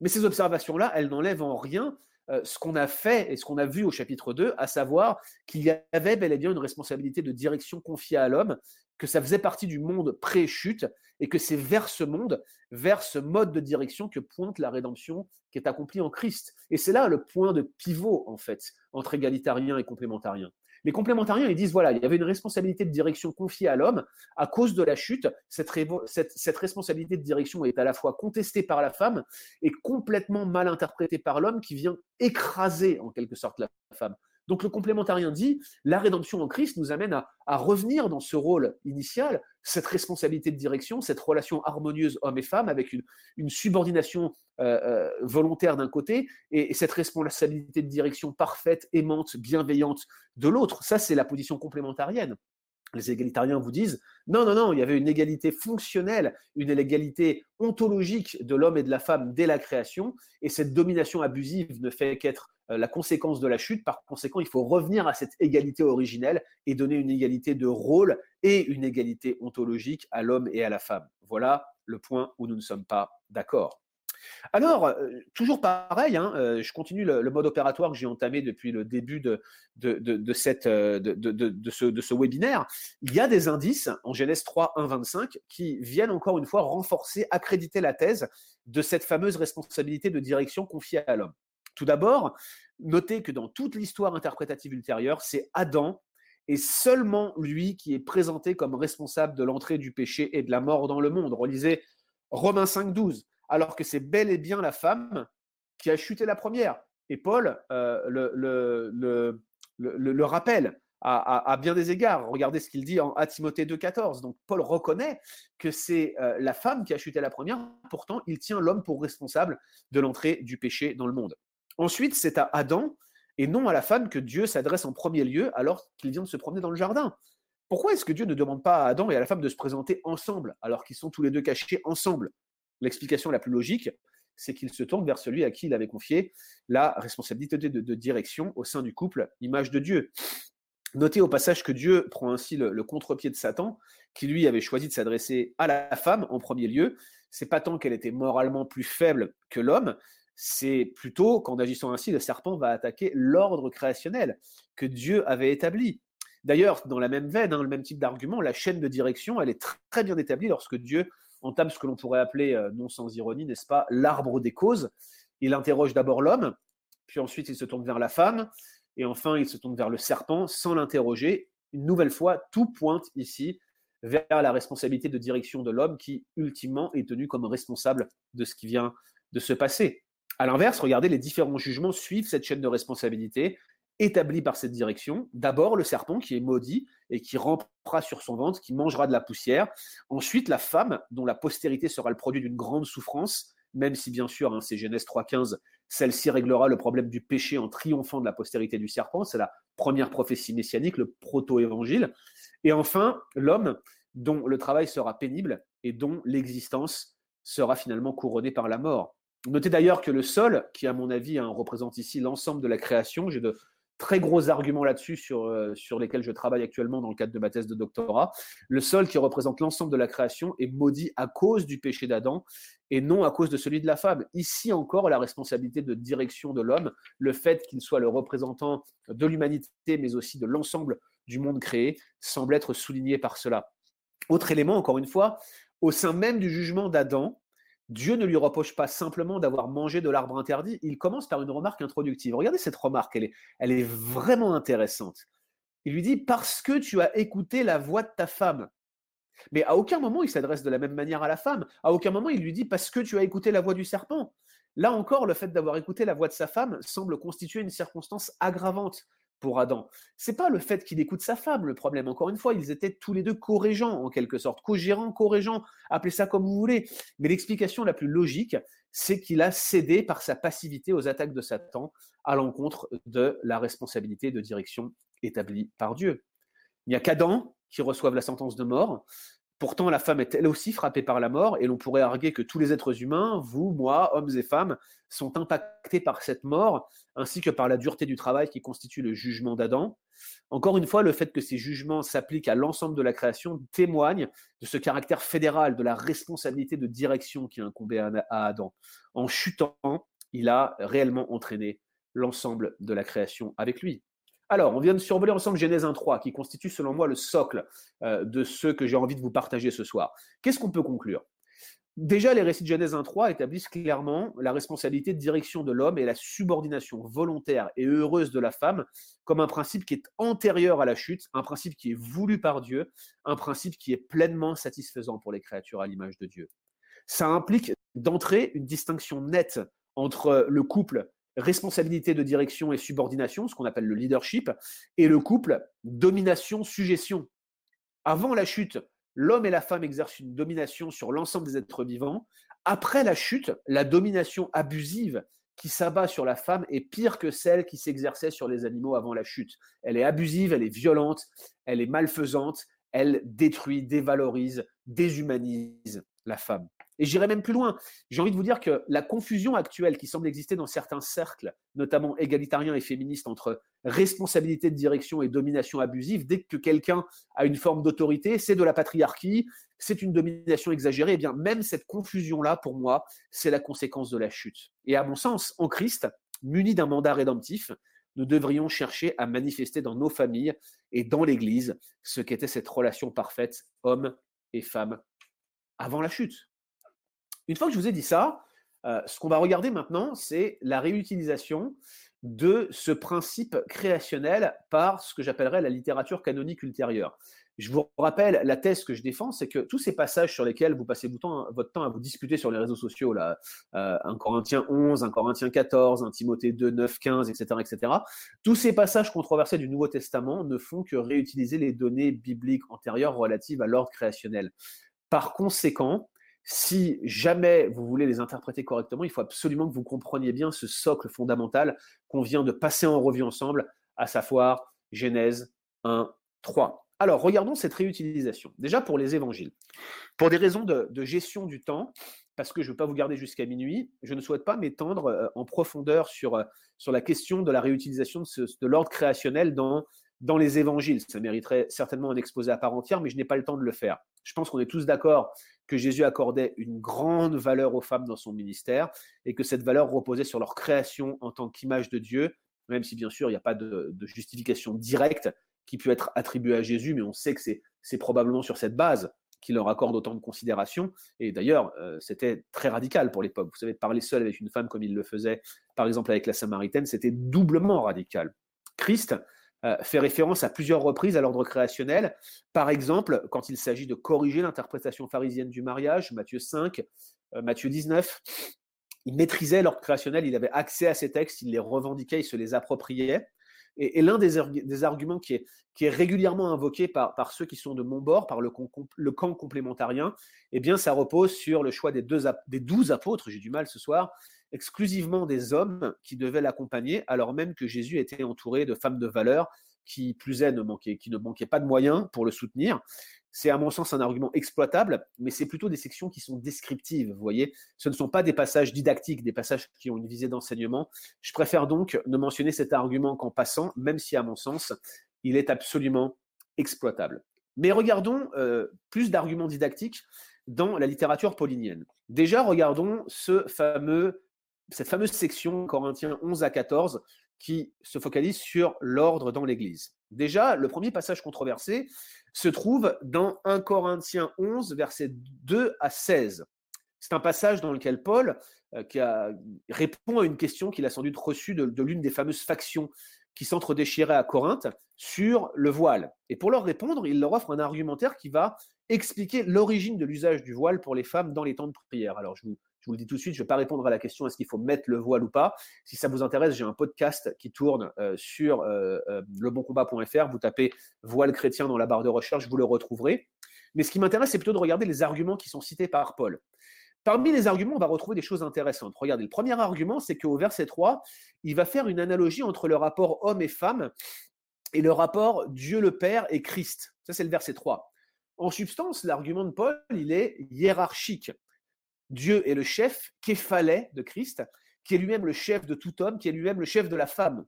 Mais ces observations-là, elles n'enlèvent en rien euh, ce qu'on a fait et ce qu'on a vu au chapitre 2, à savoir qu'il y avait bel et bien une responsabilité de direction confiée à l'homme, que ça faisait partie du monde pré-chute et que c'est vers ce monde, vers ce mode de direction que pointe la rédemption qui est accomplie en Christ. Et c'est là le point de pivot, en fait, entre égalitariens et complémentariens. Les complémentariens, ils disent, voilà, il y avait une responsabilité de direction confiée à l'homme. À cause de la chute, cette, cette, responsabilité de direction est à la fois contestée par la femme et complètement mal interprétée par l'homme qui vient écraser en quelque sorte la femme. Donc le complémentarien dit, la rédemption en Christ nous amène à, revenir dans ce rôle initial, cette responsabilité de direction, cette relation harmonieuse homme et femme avec une, subordination euh, euh, volontaire d'un côté et, cette responsabilité de direction parfaite, aimante, bienveillante de l'autre. Ça, c'est la position complémentarienne. Les égalitariens vous disent non, non, non, il y avait une égalité fonctionnelle, une égalité ontologique de l'homme et de la femme dès la création, et cette domination abusive ne fait qu'être la conséquence de la chute. Par conséquent, il faut revenir à cette égalité originelle et donner une égalité de rôle et une égalité ontologique à l'homme et à la femme. Voilà le point où nous ne sommes pas d'accord. Alors, euh, toujours pareil, hein, euh, je continue le, mode opératoire que j'ai entamé depuis le début de, de, ce, de ce webinaire. Il y a des indices en Genèse 3, 1, 25 qui viennent encore une fois renforcer, accréditer la thèse de cette fameuse responsabilité de direction confiée à l'homme. Tout d'abord, notez que dans toute l'histoire interprétative ultérieure, c'est Adam et seulement lui qui est présenté comme responsable de l'entrée du péché et de la mort dans le monde. Relisez Romains 5, 12, alors que c'est bel et bien la femme qui a chuté la première. Et Paul euh, le, le, rappelle à, bien des égards. Regardez ce qu'il dit en, à Timothée 2,14. Donc Paul reconnaît que c'est euh, la femme qui a chuté la première, pourtant il tient l'homme pour responsable de l'entrée du péché dans le monde. Ensuite, c'est à Adam et non à la femme que Dieu s'adresse en premier lieu alors qu'il vient de se promener dans le jardin. Pourquoi est-ce que Dieu ne demande pas à Adam et à la femme de se présenter ensemble alors qu'ils sont tous les deux cachés ensemble? L'explication la plus logique, c'est qu'il se tourne vers celui à qui il avait confié la responsabilité de, direction au sein du couple, image de Dieu. Notez au passage que Dieu prend ainsi le, le contre-pied de Satan, qui lui avait choisi de s'adresser à la femme en premier lieu. C'est pas tant qu'elle était moralement plus faible que l'homme, c'est plutôt qu'en agissant ainsi, le serpent va attaquer l'ordre créationnel que Dieu avait établi. D'ailleurs, dans la même veine, hein, le même type d'argument, la chaîne de direction, elle est très bien établie lorsque Dieu entame ce que l'on pourrait appeler, euh, non sans ironie, n'est-ce pas, l'arbre des causes. Il interroge d'abord l'homme puis ensuite il se tourne vers la femme, et enfin il se tourne vers le serpent sans l'interroger. Une nouvelle fois, tout pointe ici vers la responsabilité de direction de l'homme qui, ultimement, est tenu comme responsable de ce qui vient de se passer. À l'inverse, regardez, les différents jugements suivent cette chaîne de responsabilité établie par cette direction. D'abord, le serpent qui est maudit et qui rampera sur son ventre, qui mangera de la poussière. Ensuite, la femme, dont la postérité sera le produit d'une grande souffrance, même si bien sûr, hein, c'est Genèse 3.15, celle-ci réglera le problème du péché en triomphant de la postérité du serpent. C'est la première prophétie messianique, le proto-évangile. Et enfin, l'homme dont le travail sera pénible et dont l'existence sera finalement couronnée par la mort. Notez d'ailleurs que le sol, qui à mon avis hein, représente ici l'ensemble de la création, j'ai de très gros arguments là-dessus sur, euh, sur lesquels je travaille actuellement dans le cadre de ma thèse de doctorat. Le sol qui représente l'ensemble de la création est maudit à cause du péché d'Adam et non à cause de celui de la femme. Ici encore, la responsabilité de direction de l'homme, le fait qu'il soit le représentant de l'humanité, mais aussi de l'ensemble du monde créé, semble être souligné par cela. Autre élément, encore une fois, au sein même du jugement d'Adam, Dieu ne lui reproche pas simplement d'avoir mangé de l'arbre interdit, il commence par une remarque introductive. Regardez cette remarque, elle est, vraiment intéressante. Il lui dit Parce que tu as écouté la voix de ta femme. Mais à aucun moment il s'adresse de la même manière à la femme. À aucun moment il lui dit Parce que tu as écouté la voix du serpent. Là encore, le fait d'avoir écouté la voix de sa femme semble constituer une circonstance aggravante pour Adam. C'est pas le fait qu'il écoute sa femme le problème. Encore une fois, ils étaient tous les deux co-régents en quelque sorte, co-gérants, co-régents, appelez ça comme vous voulez. Mais l'explication la plus logique, c'est qu'il a cédé par sa passivité aux attaques de Satan à l'encontre de la responsabilité de direction établie par Dieu. Il n'y a qu'Adam qui reçoive la sentence de mort. Pourtant, la femme est elle aussi frappée par la mort, et l'on pourrait arguer que tous les êtres humains, vous, moi, hommes et femmes, sont impactés par cette mort, ainsi que par la dureté du travail qui constitue le jugement d'Adam. Encore une fois, le fait que ces jugements s'appliquent à l'ensemble de la création témoigne de ce caractère fédéral, de la responsabilité de direction qui incombait à Adam. En chutant, il a réellement entraîné l'ensemble de la création avec lui. Alors, on vient de survoler ensemble Genèse 1.3, qui constitue selon moi le socle euh, de ce que j'ai envie de vous partager ce soir. Qu'est-ce qu'on peut conclure? Déjà, les récits de Genèse 1.3 établissent clairement la responsabilité de direction de l'homme et la subordination volontaire et heureuse de la femme comme un principe qui est antérieur à la chute, un principe qui est voulu par Dieu, un principe qui est pleinement satisfaisant pour les créatures à l'image de Dieu. Ça implique d'entrer une distinction nette entre le couple responsabilité de direction et subordination, ce qu'on appelle le leadership, et le couple domination-suggestion. Avant la chute, l'homme et la femme exercent une domination sur l'ensemble des êtres vivants. Après la chute, la domination abusive qui s'abat sur la femme est pire que celle qui s'exerçait sur les animaux avant la chute. Elle est abusive, elle est violente, elle est malfaisante, elle détruit, dévalorise, déshumanise la femme. Et j'irai même plus loin. J'ai envie de vous dire que la confusion actuelle qui semble exister dans certains cercles, notamment égalitariens et féministes, entre responsabilité de direction et domination abusive, dès que quelqu'un a une forme d'autorité, c'est de la patriarchie, c'est une domination exagérée, et eh bien même cette confusion-là, pour moi, c'est la conséquence de la chute. Et à mon sens, en Christ, munis d'un mandat rédemptif, nous devrions chercher à manifester dans nos familles et dans l'Église ce qu'était cette relation parfaite homme et femme avant la chute. Une fois que je vous ai dit ça, euh, ce qu'on va regarder maintenant, c'est la réutilisation de ce principe créationnel par ce que j'appellerais la littérature canonique ultérieure. Je vous rappelle, la thèse que je défends, c'est que tous ces passages sur lesquels vous passez votre temps à vous disputer sur les réseaux sociaux, là, euh, un Corinthien 11, un Corinthien 14, un Timothée 2, 9, 15, etc., etc., tous ces passages controversés du Nouveau Testament ne font que réutiliser les données bibliques antérieures relatives à l'ordre créationnel. Par conséquent, si jamais vous voulez les interpréter correctement, il faut absolument que vous compreniez bien ce socle fondamental qu'on vient de passer en revue ensemble, à savoir Genèse 1, 3. Alors, regardons cette réutilisation. Déjà pour les évangiles. Pour des raisons de, gestion du temps, parce que je ne veux pas vous garder jusqu'à minuit, je ne souhaite pas m'étendre euh, en profondeur sur, euh, sur la question de la réutilisation de, de l'ordre créationnel dans, dans les évangiles. Ça mériterait certainement un exposé à part entière, mais je n'ai pas le temps de le faire. Je pense qu'on est tous d'accord que Jésus accordait une grande valeur aux femmes dans son ministère et que cette valeur reposait sur leur création en tant qu'image de Dieu, même si bien sûr il n'y a pas de, justification directe qui peut être attribuée à Jésus, mais on sait que c'est probablement sur cette base qui leur accorde autant de considération. Et d'ailleurs, euh, c'était très radical pour l'époque. Vous savez, parler seul avec une femme comme il le faisait, par exemple avec la Samaritaine, c'était doublement radical. Christ euh, fait référence à plusieurs reprises à l'ordre créationnel. Par exemple, quand il s'agit de corriger l'interprétation pharisienne du mariage, Matthieu 5, euh, Matthieu 19, il maîtrisait l'ordre créationnel, il avait accès à ces textes, il les revendiquait, il se les appropriait. Et, l'un des, arguments qui est, régulièrement invoqué par, ceux qui sont de mon bord, par le, camp complémentarien, eh bien, ça repose sur le choix des, des douze apôtres, j'ai du mal ce soir, exclusivement des hommes qui devaient l'accompagner, alors même que Jésus était entouré de femmes de valeur qui, plus est, ne manquaient, pas de moyens pour le soutenir. C'est à mon sens un argument exploitable, mais c'est plutôt des sections qui sont descriptives. Vous voyez, ce ne sont pas des passages didactiques, des passages qui ont une visée d'enseignement. Je préfère donc ne mentionner cet argument qu'en passant, même si à mon sens, il est absolument exploitable. Mais regardons euh, plus d'arguments didactiques dans la littérature paulinienne. Déjà, regardons ce fameux, cette fameuse section Corinthiens 11 à 14 qui se focalise sur l'ordre dans l'Église. Déjà, le premier passage controversé se trouve dans 1 Corinthiens 11, versets 2 à 16. C'est un passage dans lequel Paul euh, répond à une question qu'il a sans doute reçue de, l'une des fameuses factions qui s'entre-déchiraient à Corinthe sur le voile. Et pour leur répondre, il leur offre un argumentaire qui va expliquer l'origine de l'usage du voile pour les femmes dans les temps de prière. Alors, je vous, je vous le dis tout de suite, je ne vais pas répondre à la question est-ce qu'il faut mettre le voile ou pas. Si ça vous intéresse, j'ai un podcast qui tourne euh, sur euh, euh, leboncombat.fr. Vous tapez voile chrétien dans la barre de recherche, vous le retrouverez. Mais ce qui m'intéresse, c'est plutôt de regarder les arguments qui sont cités par Paul. Parmi les arguments, on va retrouver des choses intéressantes. Regardez, le premier argument, c'est qu'au verset 3, il va faire une analogie entre le rapport homme et femme et le rapport Dieu le Père et Christ. Ça, c'est le verset 3. En substance, l'argument de Paul, il est hiérarchique. Dieu est le chef, fallait de Christ, qui est lui-même le chef de tout homme, qui est lui-même le chef de la femme.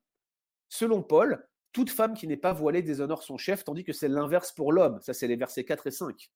Selon Paul, toute femme qui n'est pas voilée déshonore son chef, tandis que c'est l'inverse pour l'homme. Ça, c'est les versets 4 et 5.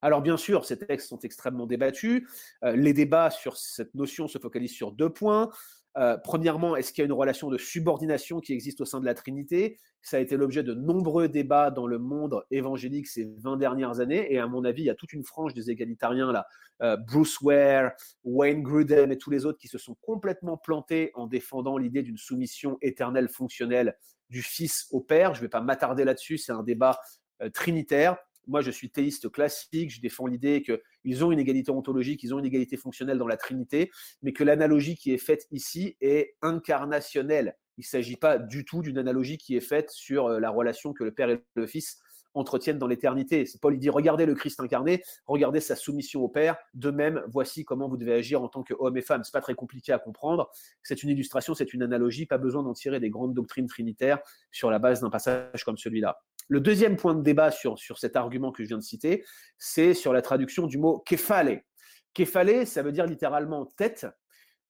Alors bien sûr, ces textes sont extrêmement débattus. Euh, les débats sur cette notion se focalisent sur deux points. Euh, premièrement, est-ce qu'il y a une relation de subordination qui existe au sein de la Trinité? Ça a été l'objet de nombreux débats dans le monde évangélique ces 20 dernières années. Et à mon avis, il y a toute une frange des égalitariens, là, euh, Bruce Ware, Wayne Grudem et tous les autres qui se sont complètement plantés en défendant l'idée d'une soumission éternelle fonctionnelle du Fils au Père. Je ne vais pas m'attarder là-dessus, c'est un débat euh, trinitaire. Moi, je suis théiste classique, je défends l'idée qu'ils ont une égalité ontologique, ils ont une égalité fonctionnelle dans la Trinité, mais que l'analogie qui est faite ici est incarnationnelle. Il ne s'agit pas du tout d'une analogie qui est faite sur euh, la relation que le Père et le Fils entretiennent dans l'éternité. Paul dit regardez le Christ incarné, regardez sa soumission au Père. De même, voici comment vous devez agir en tant qu'homme et femme. C'est pas très compliqué à comprendre. C'est une illustration, c'est une analogie. Pas besoin d'en tirer des grandes doctrines trinitaires sur la base d'un passage comme celui-là. Le deuxième point de débat sur, sur cet argument que je viens de citer, c'est sur la traduction du mot képhale. Képhale, ça veut dire littéralement tête,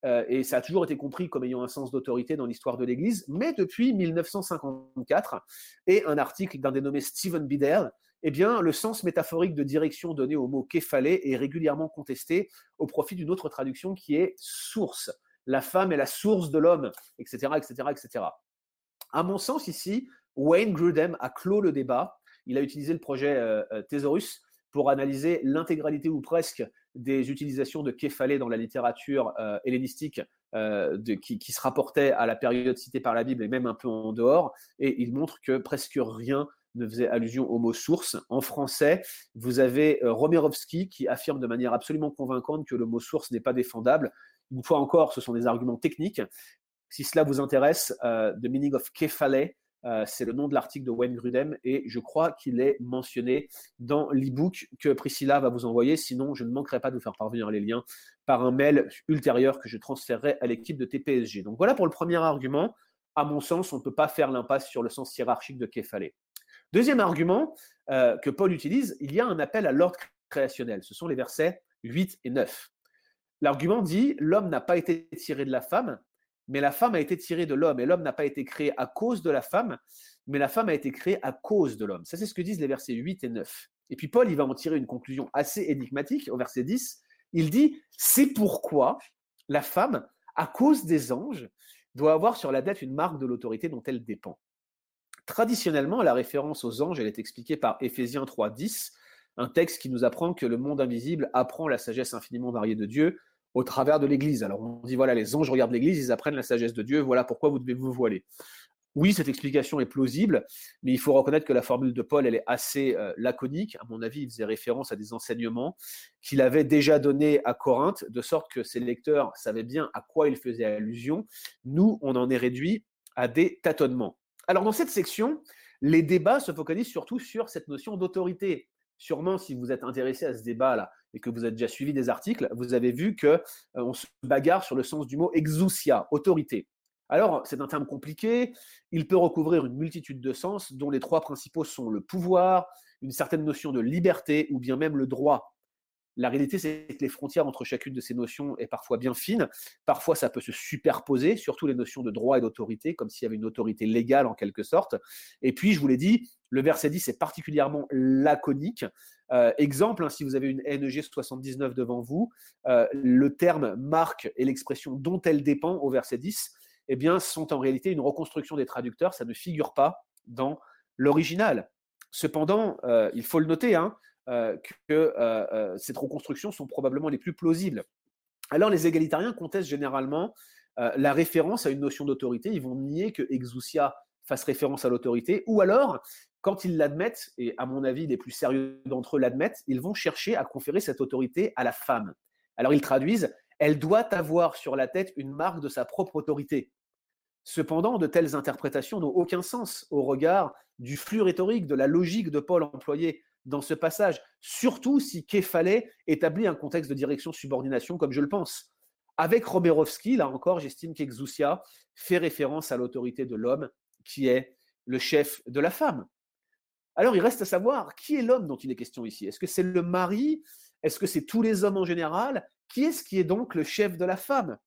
euh, et ça a toujours été compris comme ayant un sens d'autorité dans l'histoire de l'Église, mais depuis 1954, et un article d'un dénommé Stephen Bider, eh bien, le sens métaphorique de direction donné au mot képhale est régulièrement contesté au profit d'une autre traduction qui est source. La femme est la source de l'homme, etc., etc., etc. À mon sens, ici, Wayne Grudem a clos le débat. Il a utilisé le projet euh, euh, Thesaurus pour analyser l'intégralité ou presque des utilisations de képhalé dans la littérature euh, hellénistique qui, se rapportait à la période citée par la Bible et même un peu en dehors. Et il montre que presque rien ne faisait allusion au mot source. En français, vous avez Romerovski qui affirme de manière absolument convaincante que le mot source n'est pas défendable. Une fois encore, ce sont des arguments techniques. Si cela vous intéresse, The Meaning of Kephale euh, c'est le nom de l'article de Wayne Grudem et je crois qu'il est mentionné dans l'e-book que Priscilla va vous envoyer. Sinon, je ne manquerai pas de vous faire parvenir les liens par un mail ultérieur que je transférerai à l'équipe de TPSG. Donc voilà pour le premier argument. À mon sens, on ne peut pas faire l'impasse sur le sens hiérarchique de Kéfalé. Deuxième argument euh, que Paul utilise, il y a un appel à l'ordre créationnel. Ce sont les versets 8 et 9. L'argument dit l'homme n'a pas été tiré de la femme, mais la femme a été tirée de l'homme, et l'homme n'a pas été créé à cause de la femme, mais la femme a été créée à cause de l'homme. Ça, c'est ce que disent les versets 8 et 9. Et puis Paul, il va en tirer une conclusion assez énigmatique au verset 10. Il dit, c'est pourquoi la femme, à cause des anges, doit avoir sur la dette une marque de l'autorité dont elle dépend. Traditionnellement, la référence aux anges, elle est expliquée par Éphésiens 3, 10. un texte qui nous apprend que le monde invisible apprend la sagesse infiniment variée de Dieu au travers de l'Église. Alors on dit, voilà, les anges regardent l'Église, ils apprennent la sagesse de Dieu, voilà pourquoi vous devez vous voiler. Oui, cette explication est plausible, mais il faut reconnaître que la formule de Paul, elle est assez euh, laconique. À mon avis, il faisait référence à des enseignements qu'il avait déjà donnés à Corinthe, de sorte que ses lecteurs savaient bien à quoi il faisait allusion. Nous, on en est réduit à des tâtonnements. Alors dans cette section, les débats se focalisent surtout sur cette notion d'autorité. Sûrement, si vous êtes intéressé à ce débat-là et que vous avez déjà suivi des articles, vous avez vu que euh, on se bagarre sur le sens du mot exousia, autorité. Alors, c'est un terme compliqué, il peut recouvrir une multitude de sens, dont les trois principaux sont le pouvoir, une certaine notion de liberté ou bien même le droit. La réalité, c'est que les frontières entre chacune de ces notions est parfois bien fine. Parfois, ça peut se superposer, surtout les notions de droit et d'autorité, comme s'il y avait une autorité légale en quelque sorte. Et puis, je vous l'ai dit, le verset 10 est particulièrement laconique. Euh, exemple, hein, si vous avez une NEG 79 devant vous, euh, le terme marque et l'expression dont elle dépend au verset 10 eh bien, sont en réalité une reconstruction des traducteurs. Ça ne figure pas dans l'original. Cependant, euh, il faut le noter, hein, que euh, ces reconstructions sont probablement les plus plausibles. Alors, les égalitariens contestent généralement la référence à une notion d'autorité. Ils vont nier que exousia fasse référence à l'autorité, ou alors, quand ils l'admettent, et à mon avis, les plus sérieux d'entre eux l'admettent, ils vont chercher à conférer cette autorité à la femme. Alors, ils traduisent elle doit avoir sur la tête une marque de sa propre autorité. Cependant, de telles interprétations n'ont aucun sens au regard du flux rhétorique, de la logique de Paul employé dans ce passage, surtout si Képhalé établit un contexte de direction-subordination comme je le pense. Avec Roberovski, là encore, j'estime qu'Exousia fait référence à l'autorité de l'homme qui est le chef de la femme. Alors il reste à savoir qui est l'homme dont il est question ici. Est-ce que c'est le mari? Est-ce que c'est tous les hommes en général? Qui est-ce qui est donc le chef de la femme?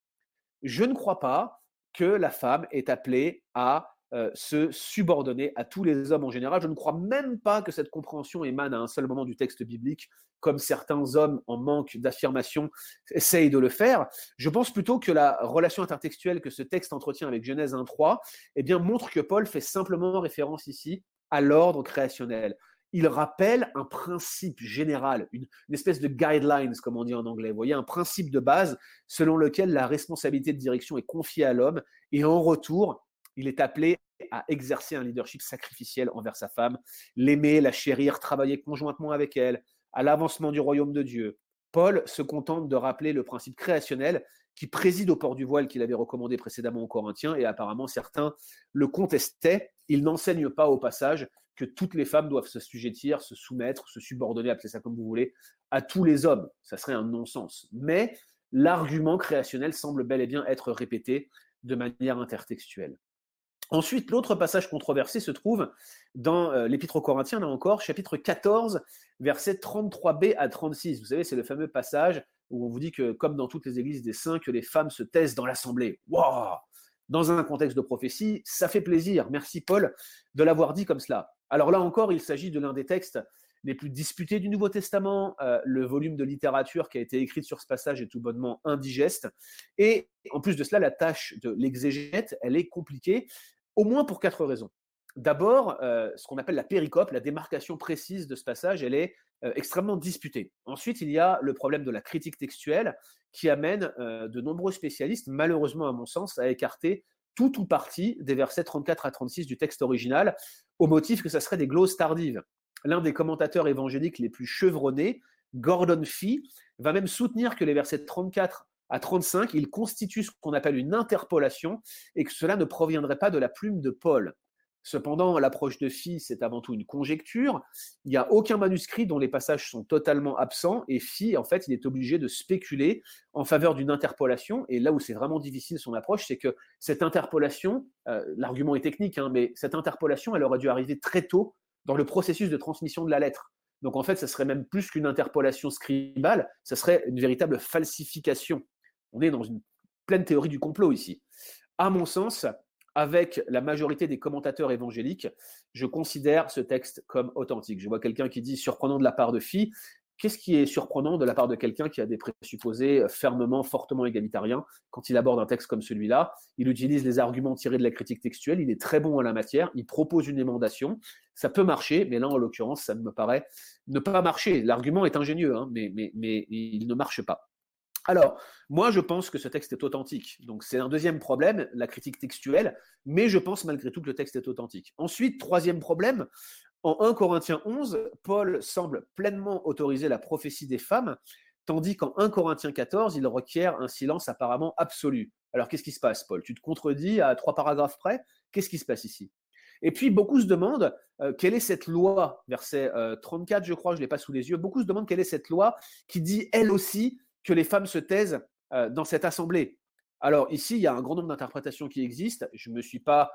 Je ne crois pas que la femme est appelée à euh, se subordonner à tous les hommes en général. Je ne crois même pas que cette compréhension émane à un seul moment du texte biblique, comme certains hommes en manque d'affirmation essayent de le faire. Je pense plutôt que la relation intertextuelle que ce texte entretient avec Genèse 1.3 eh bien, montre que Paul fait simplement référence ici à l'ordre créationnel il rappelle un principe général, une, espèce de guidelines, comme on dit en anglais. Voyez, un principe de base selon lequel la responsabilité de direction est confiée à l'homme et en retour, il est appelé à exercer un leadership sacrificiel envers sa femme, l'aimer, la chérir, travailler conjointement avec elle, à l'avancement du royaume de Dieu. Paul se contente de rappeler le principe créationnel qui préside au port du voile qu'il avait recommandé précédemment aux Corinthiens, et apparemment certains le contestaient. Il n'enseigne pas au passage que toutes les femmes doivent se sujettir, se soumettre, se subordonner, appelez ça comme vous voulez, à tous les hommes. Ça serait un non-sens. Mais l'argument créationnel semble bel et bien être répété de manière intertextuelle. Ensuite, l'autre passage controversé se trouve dans euh, l'Épître aux Corinthiens, là encore, chapitre 14, versets 33b à 36. Vous savez, c'est le fameux passage où on vous dit que, comme dans toutes les églises des saints, que les femmes se taisent dans l'assemblée. Waouh Dans un contexte de prophétie, ça fait plaisir. Merci Paul de l'avoir dit comme cela. Alors là encore, il s'agit de l'un des textes les plus disputés du Nouveau Testament. Euh, le volume de littérature qui a été écrit sur ce passage est tout bonnement indigeste. Et en plus de cela, la tâche de l'exégète, elle est compliquée, au moins pour quatre raisons. D'abord, euh, ce qu'on appelle la péricope, la démarcation précise de ce passage, elle est euh, extrêmement disputée. Ensuite, il y a le problème de la critique textuelle qui amène de nombreux spécialistes, malheureusement à mon sens, à écarter tout ou partie des versets 34 à 36 du texte original, au motif que ça serait des glosses tardives. L'un des commentateurs évangéliques les plus chevronnés, Gordon Fee, va même soutenir que les versets 34 à 35, ils constituent ce qu'on appelle une interpolation et que cela ne proviendrait pas de la plume de Paul. Cependant, l'approche de Phi, c'est avant tout une conjecture. Il n'y a aucun manuscrit dont les passages sont totalement absents et Phi, en fait, il est obligé de spéculer en faveur d'une interpolation. Et là où c'est vraiment difficile son approche, c'est que cette interpolation, euh, l'argument est technique, hein, mais cette interpolation, elle aurait dû arriver très tôt dans le processus de transmission de la lettre. Donc en fait, ça serait même plus qu'une interpolation scribale, ça serait une véritable falsification. On est dans une pleine théorie du complot ici. À mon sens, avec la majorité des commentateurs évangéliques, je considère ce texte comme authentique. Je vois quelqu'un qui dit surprenant de la part de Phi, Qu'est-ce qui est surprenant de la part de quelqu'un qui a des présupposés fermement, fortement égalitariens quand il aborde un texte comme celui-là? Il utilise les arguments tirés de la critique textuelle, il est très bon en la matière, il propose une émendation. Ça peut marcher, mais là, en l'occurrence, ça me paraît ne pas marcher. L'argument est ingénieux, hein, mais, il ne marche pas. Alors, moi, je pense que ce texte est authentique. Donc, c'est un deuxième problème, la critique textuelle, mais je pense malgré tout que le texte est authentique. Ensuite, troisième problème, en 1 Corinthiens 11, Paul semble pleinement autoriser la prophétie des femmes, tandis qu'en 1 Corinthiens 14, il requiert un silence apparemment absolu. Alors qu'est-ce qui se passe, Paul? Tu te contredis à trois paragraphes près? Qu'est-ce qui se passe ici? Et puis beaucoup se demandent euh, quelle est cette loi, verset 34 euh, je crois, je ne l'ai pas sous les yeux, beaucoup se demandent quelle est cette loi qui dit elle aussi que les femmes se taisent dans cette assemblée. Alors ici, il y a un grand nombre d'interprétations qui existent. Je ne me suis pas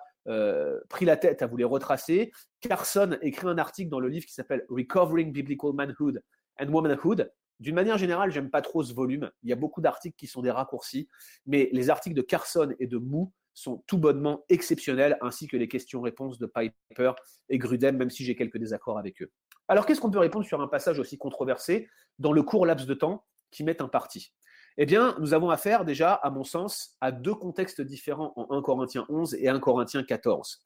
pris la tête à vous les retracer. Carson écrit un article dans le livre qui s'appelle Recovering Biblical Manhood and Womanhood. D'une manière générale, j'aime pas trop ce volume. Il y a beaucoup d'articles qui sont des raccourcis, mais les articles de Carson et de Mou sont tout bonnement exceptionnels, ainsi que les questions-réponses de Piper et Grudem, même si j'ai quelques désaccords avec eux. Alors, qu'est-ce qu'on peut répondre sur un passage aussi controversé dans le court laps de temps? Qui met un parti eh bien, nous avons affaire déjà, à mon sens, à deux contextes différents en 1 Corinthiens 11 et 1 Corinthiens 14.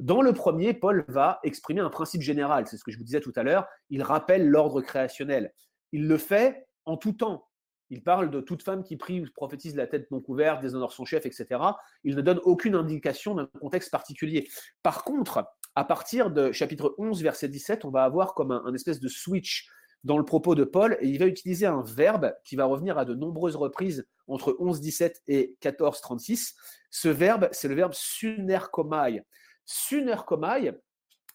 Dans le premier, Paul va exprimer un principe général, c'est ce que je vous disais tout à l'heure, il rappelle l'ordre créationnel. Il le fait en tout temps. Il parle de toute femme qui prie ou prophétise la tête non couverte, déshonore son chef, etc. Il ne donne aucune indication d'un contexte particulier. Par contre, à partir de chapitre 11, verset 17, on va avoir comme un espèce de switch dans le propos de Paul il va utiliser un verbe qui va revenir à de nombreuses reprises entre 11-17 et 14-36. Ce verbe, c'est le verbe sunerkomai. Sunerkomai,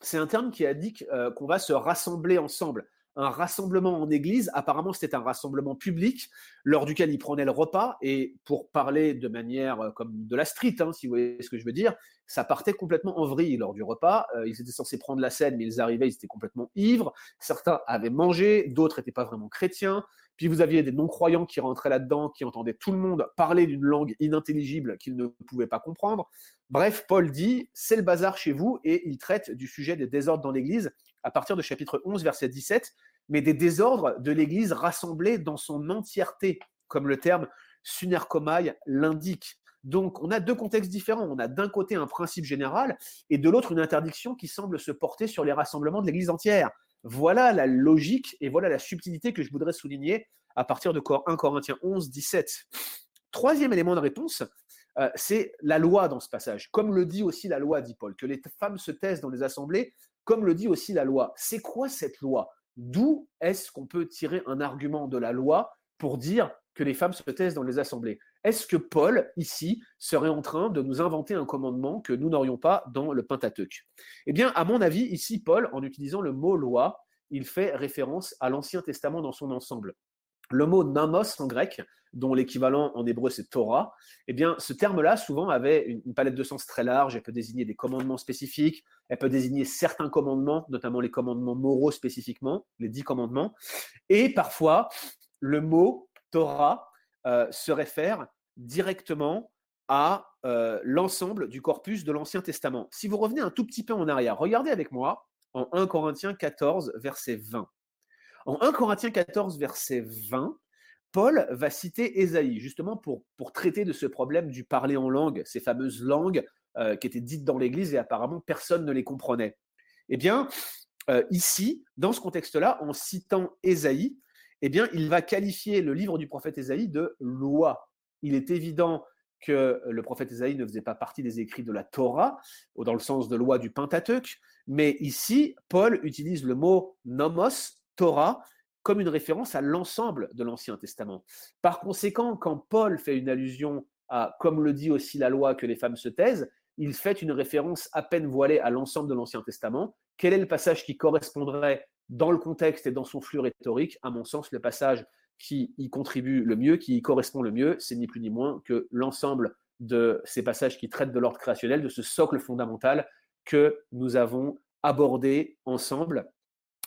c'est un terme qui indique euh, qu'on va se rassembler ensemble un rassemblement en église. Apparemment, c'était un rassemblement public lors duquel il prenait le repas. Et pour parler de manière euh, comme de la street, hein, si vous voyez ce que je veux dire, ça partait complètement en vrille lors du repas. Euh, ils étaient censés prendre la scène, mais ils arrivaient, ils étaient complètement ivres. Certains avaient mangé, d'autres n'étaient pas vraiment chrétiens. Puis vous aviez des non-croyants qui rentraient là-dedans, qui entendaient tout le monde parler d'une langue inintelligible qu'ils ne pouvaient pas comprendre. Bref, Paul dit, c'est le bazar chez vous, et il traite du sujet des désordres dans l'Église à partir de chapitre 11, verset 17, mais des désordres de l'Église rassemblés dans son entièreté, comme le terme sunerkomai l'indique. Donc, on a deux contextes différents. On a d'un côté un principe général et de l'autre une interdiction qui semble se porter sur les rassemblements de l'Église entière. Voilà la logique et voilà la subtilité que je voudrais souligner à partir de 1 Corinthiens 11, 17. Troisième élément de réponse, euh, c'est la loi dans ce passage. Comme le dit aussi la loi, dit Paul, que les femmes se taisent dans les assemblées, comme le dit aussi la loi. C'est quoi cette loi? D'où est-ce qu'on peut tirer un argument de la loi pour dire que les femmes se taisent dans les assemblées? Est-ce que Paul, ici, serait en train de nous inventer un commandement que nous n'aurions pas dans le Pentateuque Eh bien, à mon avis, ici, Paul, en utilisant le mot loi, il fait référence à l'Ancien Testament dans son ensemble. Le mot namos en grec, dont l'équivalent en hébreu c'est Torah, eh bien, ce terme-là, souvent, avait une, palette de sens très large. Elle peut désigner des commandements spécifiques, elle peut désigner certains commandements, notamment les commandements moraux spécifiquement, les dix commandements. Et parfois, le mot Torah euh, se réfère directement à euh, l'ensemble du corpus de l'Ancien Testament. Si vous revenez un tout petit peu en arrière, regardez avec moi en 1 Corinthiens 14, verset 20. En 1 Corinthiens 14, verset 20, Paul va citer Ésaïe, justement pour, traiter de ce problème du parler en langue, ces fameuses langues euh, qui étaient dites dans l'Église et apparemment personne ne les comprenait. Eh bien, euh, ici, dans ce contexte-là, en citant Ésaïe, eh bien, il va qualifier le livre du prophète Ésaïe de loi. Il est évident que le prophète Ésaïe ne faisait pas partie des écrits de la Torah, dans le sens de loi du Pentateuque, mais ici, Paul utilise le mot nomos, Torah comme une référence à l'ensemble de l'Ancien Testament. Par conséquent, quand Paul fait une allusion à, comme le dit aussi la loi, que les femmes se taisent, il fait une référence à peine voilée à l'ensemble de l'Ancien Testament. Quel est le passage qui correspondrait dans le contexte et dans son flux rhétorique? À mon sens, le passage qui y contribue le mieux, qui y correspond le mieux, c'est ni plus ni moins que l'ensemble de ces passages qui traitent de l'ordre créationnel, de ce socle fondamental que nous avons abordé ensemble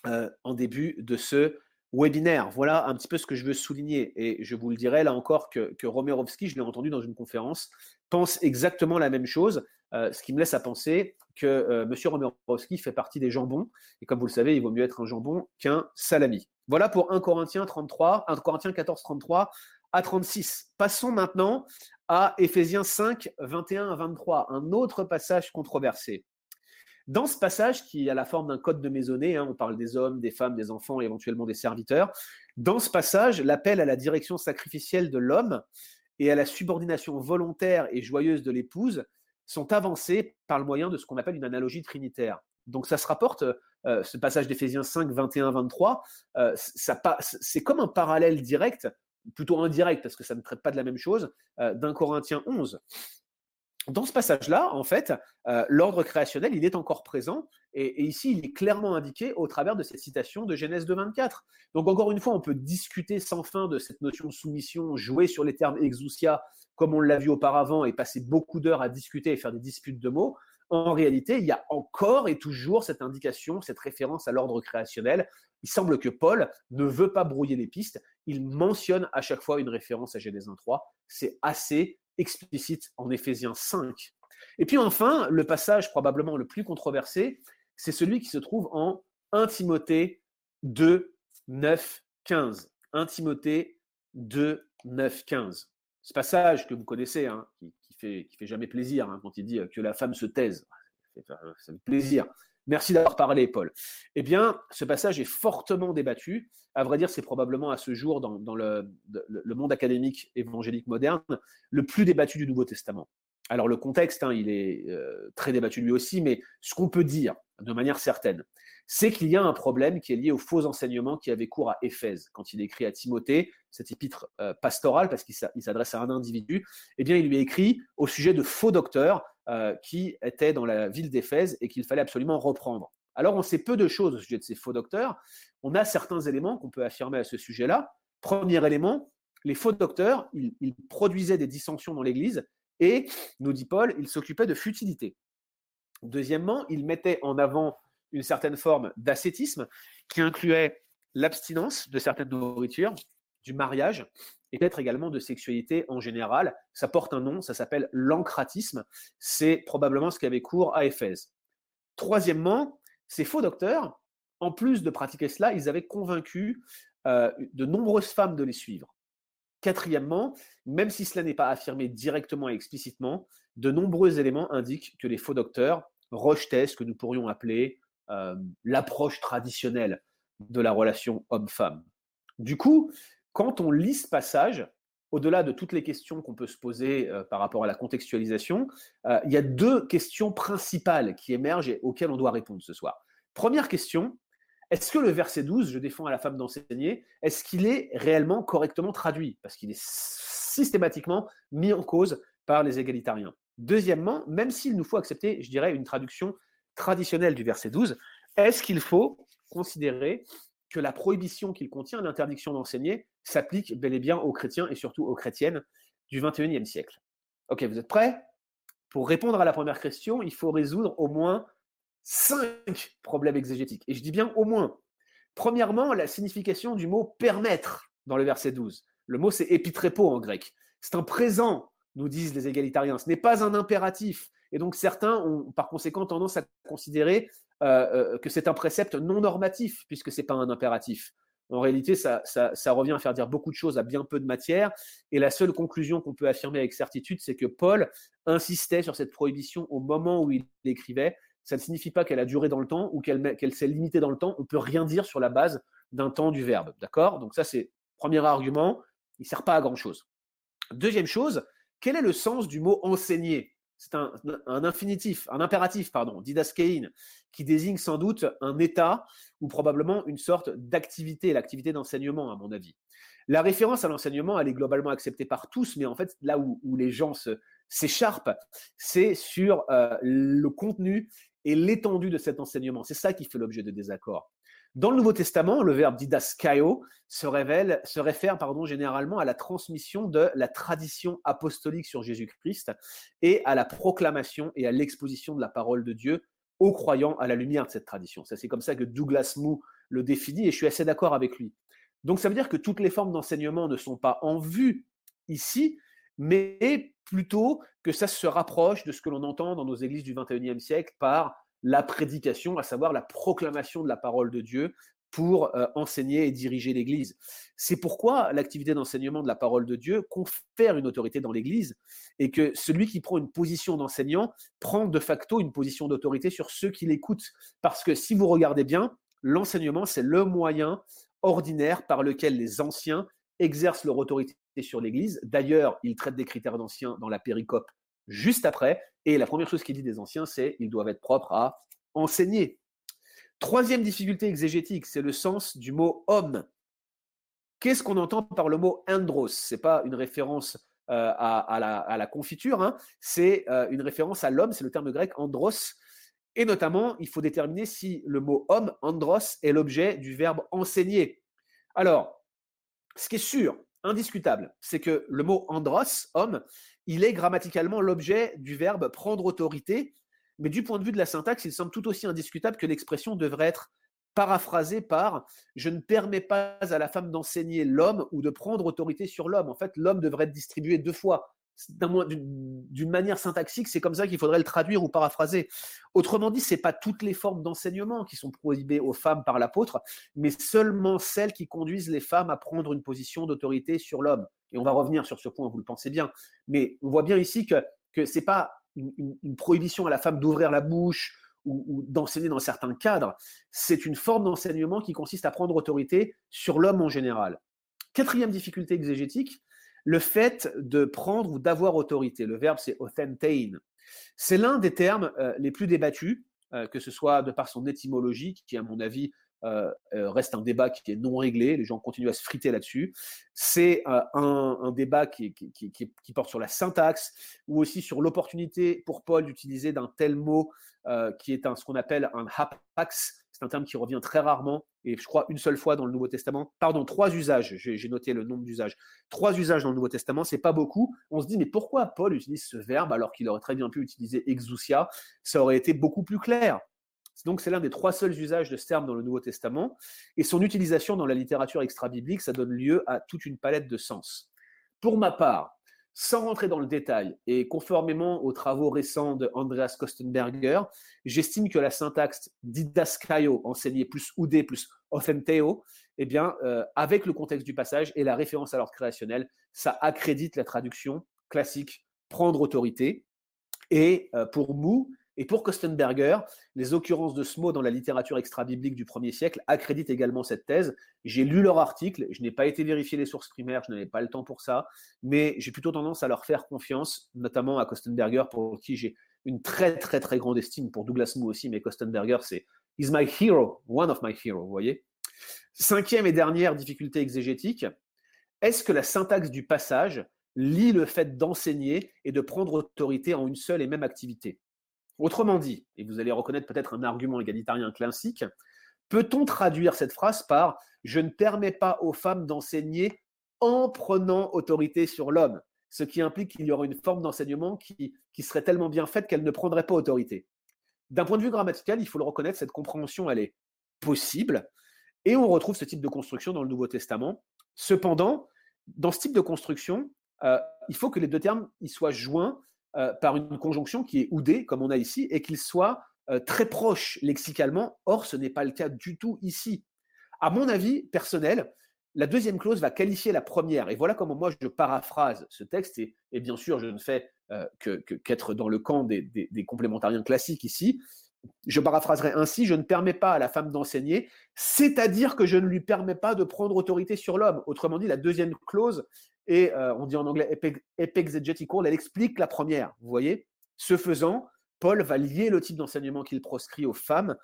euh, en début de ce webinaire. Voilà un petit peu ce que je veux souligner. Et je vous le dirai là encore que, que Romerovski, je l'ai entendu dans une conférence, pense exactement la même chose. ce qui me laisse à penser que M. Romerowski fait partie des jambons, et comme vous le savez, il vaut mieux être un jambon qu'un salami. Voilà pour 1 Corinthiens 33, 1 Corinthiens 14, 33 à 36. Passons maintenant à Éphésiens 5, 21 à 23, un autre passage controversé. Dans ce passage, qui a la forme d'un code de maisonnée, hein, on parle des hommes, des femmes, des enfants et éventuellement des serviteurs, dans ce passage, l'appel à la direction sacrificielle de l'homme et à la subordination volontaire et joyeuse de l'épouse sont avancés par le moyen de ce qu'on appelle une analogie trinitaire. Donc ça se rapporte, euh, ce passage d'Éphésiens 5, 21, 23, c'est comme un parallèle direct, plutôt indirect parce que ça ne traite pas de la même chose, euh, d'un Corinthiens 11 dans ce passage-là, en fait, euh, l'ordre créationnel, il est encore présent, et, ici, il est clairement indiqué au travers de cette citation de Genèse 2.24. Donc, encore une fois, on peut discuter sans fin de cette notion de soumission, jouer sur les termes exousia, comme on l'a vu auparavant, et passer beaucoup d'heures à discuter et faire des disputes de mots. En réalité, il y a encore et toujours cette indication, cette référence à l'ordre créationnel. Il semble que Paul ne veut pas brouiller les pistes. Il mentionne à chaque fois une référence à Genèse 1.3. C'est assez explicite en Éphésiens 5. Et puis enfin, le passage probablement le plus controversé, c'est celui qui se trouve en 1 Timothée 2, 9, 15. 1 Timothée 2, 9, 15. Ce passage que vous connaissez, hein, qui, qui, fait, qui fait jamais plaisir hein, quand il dit que la femme se taise. Ça fait plaisir. Merci d'avoir parlé, Paul. Eh bien, ce passage est fortement débattu. À vrai dire, c'est probablement à ce jour, dans, le, monde académique évangélique moderne, le plus débattu du Nouveau Testament. Alors, le contexte, hein, il est euh, très débattu lui aussi, mais ce qu'on peut dire de manière certaine, c'est qu'il y a un problème qui est lié aux faux enseignements qui avaient cours à Éphèse. Quand il écrit à Timothée, cet épître euh, pastoral, parce qu'il s'adresse à un individu, eh bien, il lui écrit au sujet de faux docteurs euh, qui étaient dans la ville d'Éphèse et qu'il fallait absolument reprendre. Alors, on sait peu de choses au sujet de ces faux docteurs. On a certains éléments qu'on peut affirmer à ce sujet-là. Premier élément, les faux docteurs, ils, produisaient des dissensions dans l'Église et, nous dit Paul, ils s'occupaient de futilité. Deuxièmement, ils mettaient en avant une certaine forme d'ascétisme qui incluait l'abstinence de certaines nourritures, du mariage et peut-être également de sexualité en général. Ça porte un nom, ça s'appelle l'ancratisme. C'est probablement ce qui avait cours à Éphèse. Troisièmement, ces faux docteurs, en plus de pratiquer cela, ils avaient convaincu euh, de nombreuses femmes de les suivre. Quatrièmement, même si cela n'est pas affirmé directement et explicitement, de nombreux éléments indiquent que les faux docteurs rejetaient ce que nous pourrions appeler euh, l'approche traditionnelle de la relation homme-femme. Du coup, quand on lit ce passage, au-delà de toutes les questions qu'on peut se poser euh, par rapport à la contextualisation, euh, il y a deux questions principales qui émergent et auxquelles on doit répondre ce soir. Première question, est-ce que le verset 12, je défends à la femme d'enseigner, est-ce qu'il est réellement correctement traduit? Parce qu'il est systématiquement mis en cause par les égalitariens. Deuxièmement, même s'il nous faut accepter, je dirais, une traduction traditionnelle du verset 12, est-ce qu'il faut considérer que la prohibition qu'il contient, l'interdiction d'enseigner, s'applique bel et bien aux chrétiens et surtout aux chrétiennes du 21e siècle. Ok, vous êtes prêts? Pour répondre à la première question, il faut résoudre au moins cinq problèmes exégétiques. Et je dis bien au moins. Premièrement, la signification du mot permettre dans le verset 12. Le mot, c'est épitrépo en grec. C'est un présent, nous disent les égalitariens. Ce n'est pas un impératif. Et donc certains ont par conséquent tendance à considérer euh, euh, que c'est un précepte non normatif, puisque ce n'est pas un impératif. En réalité, ça, revient à faire dire beaucoup de choses à bien peu de matière. Et la seule conclusion qu'on peut affirmer avec certitude, c'est que Paul insistait sur cette prohibition au moment où il l'écrivait. Ça ne signifie pas qu'elle a duré dans le temps ou qu'elle s'est limitée dans le temps. On peut rien dire sur la base d'un temps du verbe. D'accord? Donc ça, c'est premier argument. Il ne sert pas à grand-chose. Deuxième chose, quel est le sens du mot enseigner? C'est un, infinitif, un impératif, pardon, didaskein, qui désigne sans doute un état ou probablement une sorte d'activité, l'activité d'enseignement, à mon avis. La référence à l'enseignement, elle est globalement acceptée par tous, mais en fait, là où, les gens s'écharpent, c'est sur euh, le contenu et l'étendue de cet enseignement. C'est ça qui fait l'objet de désaccords. Dans le Nouveau Testament, le verbe didaskaio se, se réfère généralement à la transmission de la tradition apostolique sur Jésus-Christ et à la proclamation et à l'exposition de la parole de Dieu aux croyants à la lumière de cette tradition. c'est comme ça que Douglas Moo le définit et je suis assez d'accord avec lui. Donc ça veut dire que toutes les formes d'enseignement ne sont pas en vue ici, mais plutôt que ça se rapproche de ce que l'on entend dans nos églises du 21e siècle par la prédication, à savoir la proclamation de la parole de Dieu pour euh, enseigner et diriger l'Église. C'est pourquoi l'activité d'enseignement de la parole de Dieu confère une autorité dans l'Église et que celui qui prend une position d'enseignant prend de facto une position d'autorité sur ceux qui l'écoutent. Parce que si vous regardez bien, l'enseignement, c'est le moyen ordinaire par lequel les anciens exercent leur autorité sur l'Église. D'ailleurs, il traite des critères d'anciens dans la péricope juste après. Et la première chose qu'il dit des anciens, c'est qu'ils doivent être propres à enseigner. Troisième difficulté exégétique, c'est le sens du mot homme. Qu'est-ce qu'on entend par le mot andros Ce n'est pas une référence euh, à, la, confiture, hein. c'est euh, une référence à l'homme, c'est le terme grec andros. Et notamment, il faut déterminer si le mot homme, andros, est l'objet du verbe enseigner. Alors, ce qui est sûr, indiscutable, c'est que le mot andros, homme, il est grammaticalement l'objet du verbe prendre autorité mais du point de vue de la syntaxe, il semble tout aussi indiscutable que l'expression devrait être paraphrasée par je ne permets pas à la femme d'enseigner l'homme ou de prendre autorité sur l'homme. En fait, l'homme devrait être distribué deux fois. D'une manière syntaxique, c'est comme ça qu'il faudrait le traduire ou paraphraser. Autrement dit, ce n'est pas toutes les formes d'enseignement qui sont prohibées aux femmes par l'apôtre, mais seulement celles qui conduisent les femmes à prendre une position d'autorité sur l'homme. Et on va revenir sur ce point, vous le pensez bien. Mais on voit bien ici que, ce n'est pas une, prohibition à la femme d'ouvrir la bouche ou, d'enseigner dans certains cadres. C'est une forme d'enseignement qui consiste à prendre autorité sur l'homme en général. Quatrième difficulté exégétique, le fait de prendre ou d'avoir autorité. Le verbe, c'est authentein. C'est l'un des termes euh, les plus débattus, euh, que ce soit de par son étymologie, qui, à mon avis, euh, euh, reste un débat qui est non réglé, les gens continuent à se friter là-dessus. C'est euh, un, débat qui, porte sur la syntaxe ou aussi sur l'opportunité pour Paul d'utiliser d'un tel mot qui est un, ce qu'on appelle un hapax. C'est un terme qui revient très rarement et je crois une seule fois dans le Nouveau Testament. Pardon, trois usages. J'ai noté le nombre d'usages. Trois usages dans le Nouveau Testament, c'est pas beaucoup. On se dit mais pourquoi Paul utilise ce verbe alors qu'il aurait très bien pu utiliser exousia? Ça aurait été beaucoup plus clair. Donc c'est l'un des trois seuls usages de ce terme dans le Nouveau Testament, et son utilisation dans la littérature extra-biblique, ça donne lieu à toute une palette de sens. Pour ma part, sans rentrer dans le détail, et conformément aux travaux récents de Andreas Kostenberger, j'estime que la syntaxe didaskaio, enseignée plus oudé plus authenteo, eh bien, euh, avec le contexte du passage et la référence à l'ordre créationnel, ça accrédite la traduction classique prendre autorité. Et euh, pour Mou, et pour Kostenberger, les occurrences de ce mot dans la littérature extra-biblique du 1er siècle accréditent également cette thèse. J'ai lu leur article, je n'ai pas été vérifier les sources primaires, je n'avais pas le temps pour ça, mais j'ai plutôt tendance à leur faire confiance, notamment à Kostenberger, pour qui j'ai une très très très grande estime, pour Douglas Moo aussi, mais Kostenberger, c'est « is my hero, one of my heroes », vous voyez Cinquième et dernière difficulté exégétique, est-ce que la syntaxe du passage lie le fait d'enseigner et de prendre autorité en une seule et même activité? Autrement dit, et vous allez reconnaître peut-être un argument égalitarien classique, peut-on traduire cette phrase par Je ne permets pas aux femmes d'enseigner en prenant autorité sur l'homme ce qui implique qu'il y aura une forme d'enseignement qui, serait tellement bien faite qu'elle ne prendrait pas autorité. D'un point de vue grammatical, il faut le reconnaître, cette compréhension, elle est possible, et on retrouve ce type de construction dans le Nouveau Testament. Cependant, dans ce type de construction, euh, il faut que les deux termes y soient joints euh, par une conjonction qui est oudée, comme on a ici, et qu'il soit euh, très proche lexicalement. Or, ce n'est pas le cas du tout ici. À mon avis personnel, la deuxième clause va qualifier la première. Et voilà comment moi je paraphrase ce texte. Et, bien sûr, je ne fais euh, qu'être dans le camp des, des, complémentariens classiques ici. Je paraphraserai ainsi, je ne permets pas à la femme d'enseigner, c'est-à-dire que je ne lui permets pas de prendre autorité sur l'homme. Autrement dit, la deuxième clause et euh, on dit en anglais epexegetical, elle explique la première. Vous voyez? Ce faisant, Paul va lier le type d'enseignement qu'il proscrit aux femmes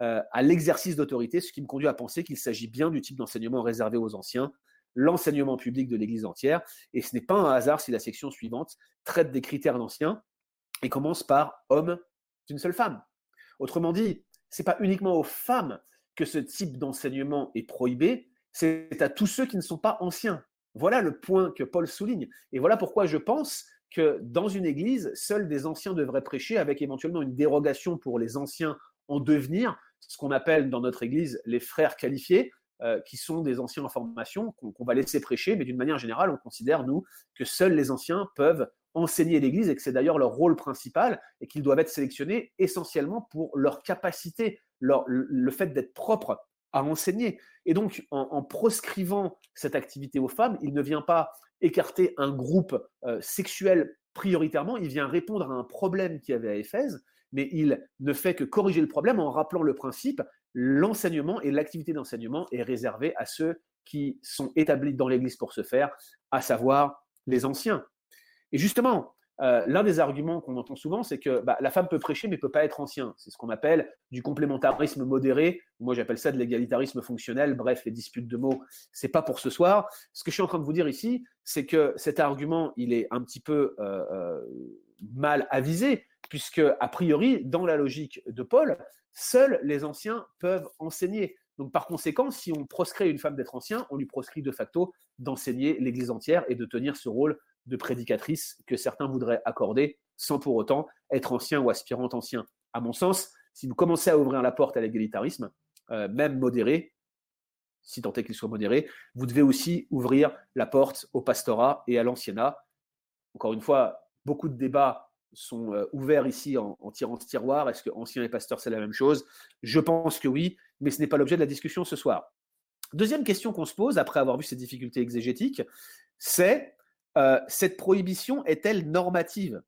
euh, à l'exercice d'autorité, ce qui me conduit à penser qu'il s'agit bien du type d'enseignement réservé aux anciens, l'enseignement public de l'Église entière. Et ce n'est pas un hasard si la section suivante traite des critères d'anciens et commence par homme d'une seule femme. Autrement dit, ce n'est pas uniquement aux femmes que ce type d'enseignement est prohibé, c'est à tous ceux qui ne sont pas anciens. Voilà le point que Paul souligne. Et voilà pourquoi je pense que dans une église, seuls des anciens devraient prêcher avec éventuellement une dérogation pour les anciens en devenir, ce qu'on appelle dans notre église les frères qualifiés, euh, qui sont des anciens en formation, qu'on va laisser prêcher, mais d'une manière générale, on considère, nous, que seuls les anciens peuvent enseigner l'Église et que c'est d'ailleurs leur rôle principal et qu'ils doivent être sélectionnés essentiellement pour leur capacité, leur, le fait d'être propre à enseigner. Et donc, en, proscrivant cette activité aux femmes, il ne vient pas écarter un groupe euh, sexuel prioritairement, il vient répondre à un problème qu'il y avait à Éphèse, mais il ne fait que corriger le problème en rappelant le principe, l'enseignement et l'activité d'enseignement est réservée à ceux qui sont établis dans l'Église pour ce faire, à savoir les anciens. Et justement, euh, l'un des arguments qu'on entend souvent, c'est que bah, la femme peut prêcher mais peut pas être ancien. C'est ce qu'on appelle du complémentarisme modéré. Moi, j'appelle ça de l'égalitarisme fonctionnel. Bref, les disputes de mots, c'est pas pour ce soir. Ce que je suis en train de vous dire ici, c'est que cet argument, il est un petit peu euh, euh, mal avisé, puisque a priori, dans la logique de Paul, seuls les anciens peuvent enseigner. Donc, par conséquent, si on proscrit une femme d'être ancien, on lui proscrit de facto d'enseigner l'Église entière et de tenir ce rôle de prédicatrice que certains voudraient accorder sans pour autant être ancien ou aspirant ancien. À mon sens, si vous commencez à ouvrir la porte à l'égalitarisme, euh, même modéré, si tant est qu'il soit modéré, vous devez aussi ouvrir la porte au pastorat et à l'anciennat. Encore une fois, beaucoup de débats sont euh, ouverts ici en, tirant ce tiroir. Est-ce que ancien et pasteur, c'est la même chose? Je pense que oui, mais ce n'est pas l'objet de la discussion ce soir. Deuxième question qu'on se pose, après avoir vu ces difficultés exégétiques, c'est euh, cette prohibition est-elle normative?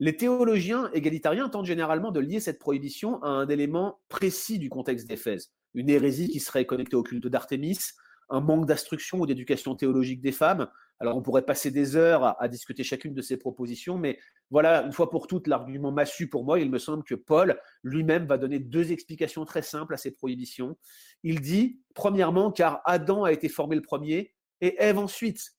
Les théologiens égalitariens tentent généralement de lier cette prohibition à un élément précis du contexte d'Éphèse. Une hérésie qui serait connectée au culte d'Artémis, un manque d'instruction ou d'éducation théologique des femmes. Alors on pourrait passer des heures à, discuter chacune de ces propositions, mais voilà, une fois pour toutes, l'argument massu pour moi, il me semble que Paul lui-même va donner deux explications très simples à ces prohibitions. Il dit, premièrement, car Adam a été formé le premier et Ève ensuite.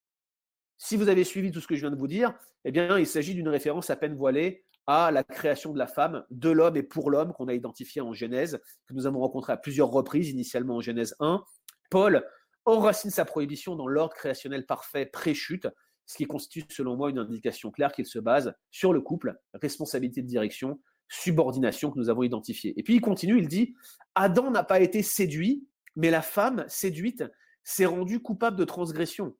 Si vous avez suivi tout ce que je viens de vous dire, eh bien, il s'agit d'une référence à peine voilée à la création de la femme, de l'homme et pour l'homme qu'on a identifié en Genèse, que nous avons rencontré à plusieurs reprises, initialement en Genèse 1. Paul enracine sa prohibition dans l'ordre créationnel parfait pré-chute, ce qui constitue selon moi une indication claire qu'il se base sur le couple, responsabilité de direction, subordination que nous avons identifiée. Et puis il continue, il dit, Adam n'a pas été séduit, mais la femme séduite s'est rendue coupable de transgression.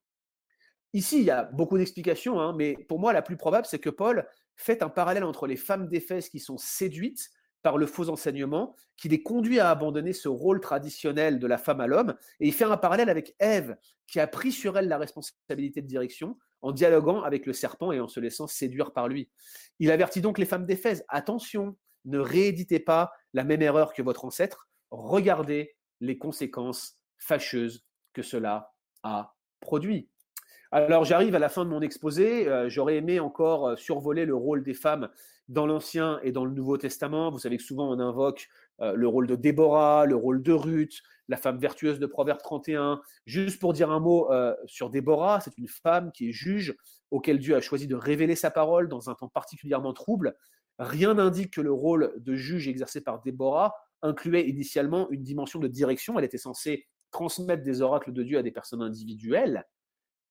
Ici, il y a beaucoup d'explications, hein, mais pour moi, la plus probable, c'est que Paul fait un parallèle entre les femmes d'Éphèse qui sont séduites par le faux enseignement, qui les conduit à abandonner ce rôle traditionnel de la femme à l'homme, et il fait un parallèle avec Ève, qui a pris sur elle la responsabilité de direction en dialoguant avec le serpent et en se laissant séduire par lui. Il avertit donc les femmes d'Éphèse, attention, ne rééditez pas la même erreur que votre ancêtre, regardez les conséquences fâcheuses que cela a produit. Alors j'arrive à la fin de mon exposé. Euh, j'aurais aimé encore euh, survoler le rôle des femmes dans l'Ancien et dans le Nouveau Testament. Vous savez que souvent on invoque euh, le rôle de Déborah, le rôle de Ruth, la femme vertueuse de Proverbe 31. Juste pour dire un mot sur Déborah, c'est une femme qui est juge, auquel Dieu a choisi de révéler sa parole dans un temps particulièrement trouble. Rien n'indique que le rôle de juge exercé par Déborah incluait initialement une dimension de direction. Elle était censée transmettre des oracles de Dieu à des personnes individuelles.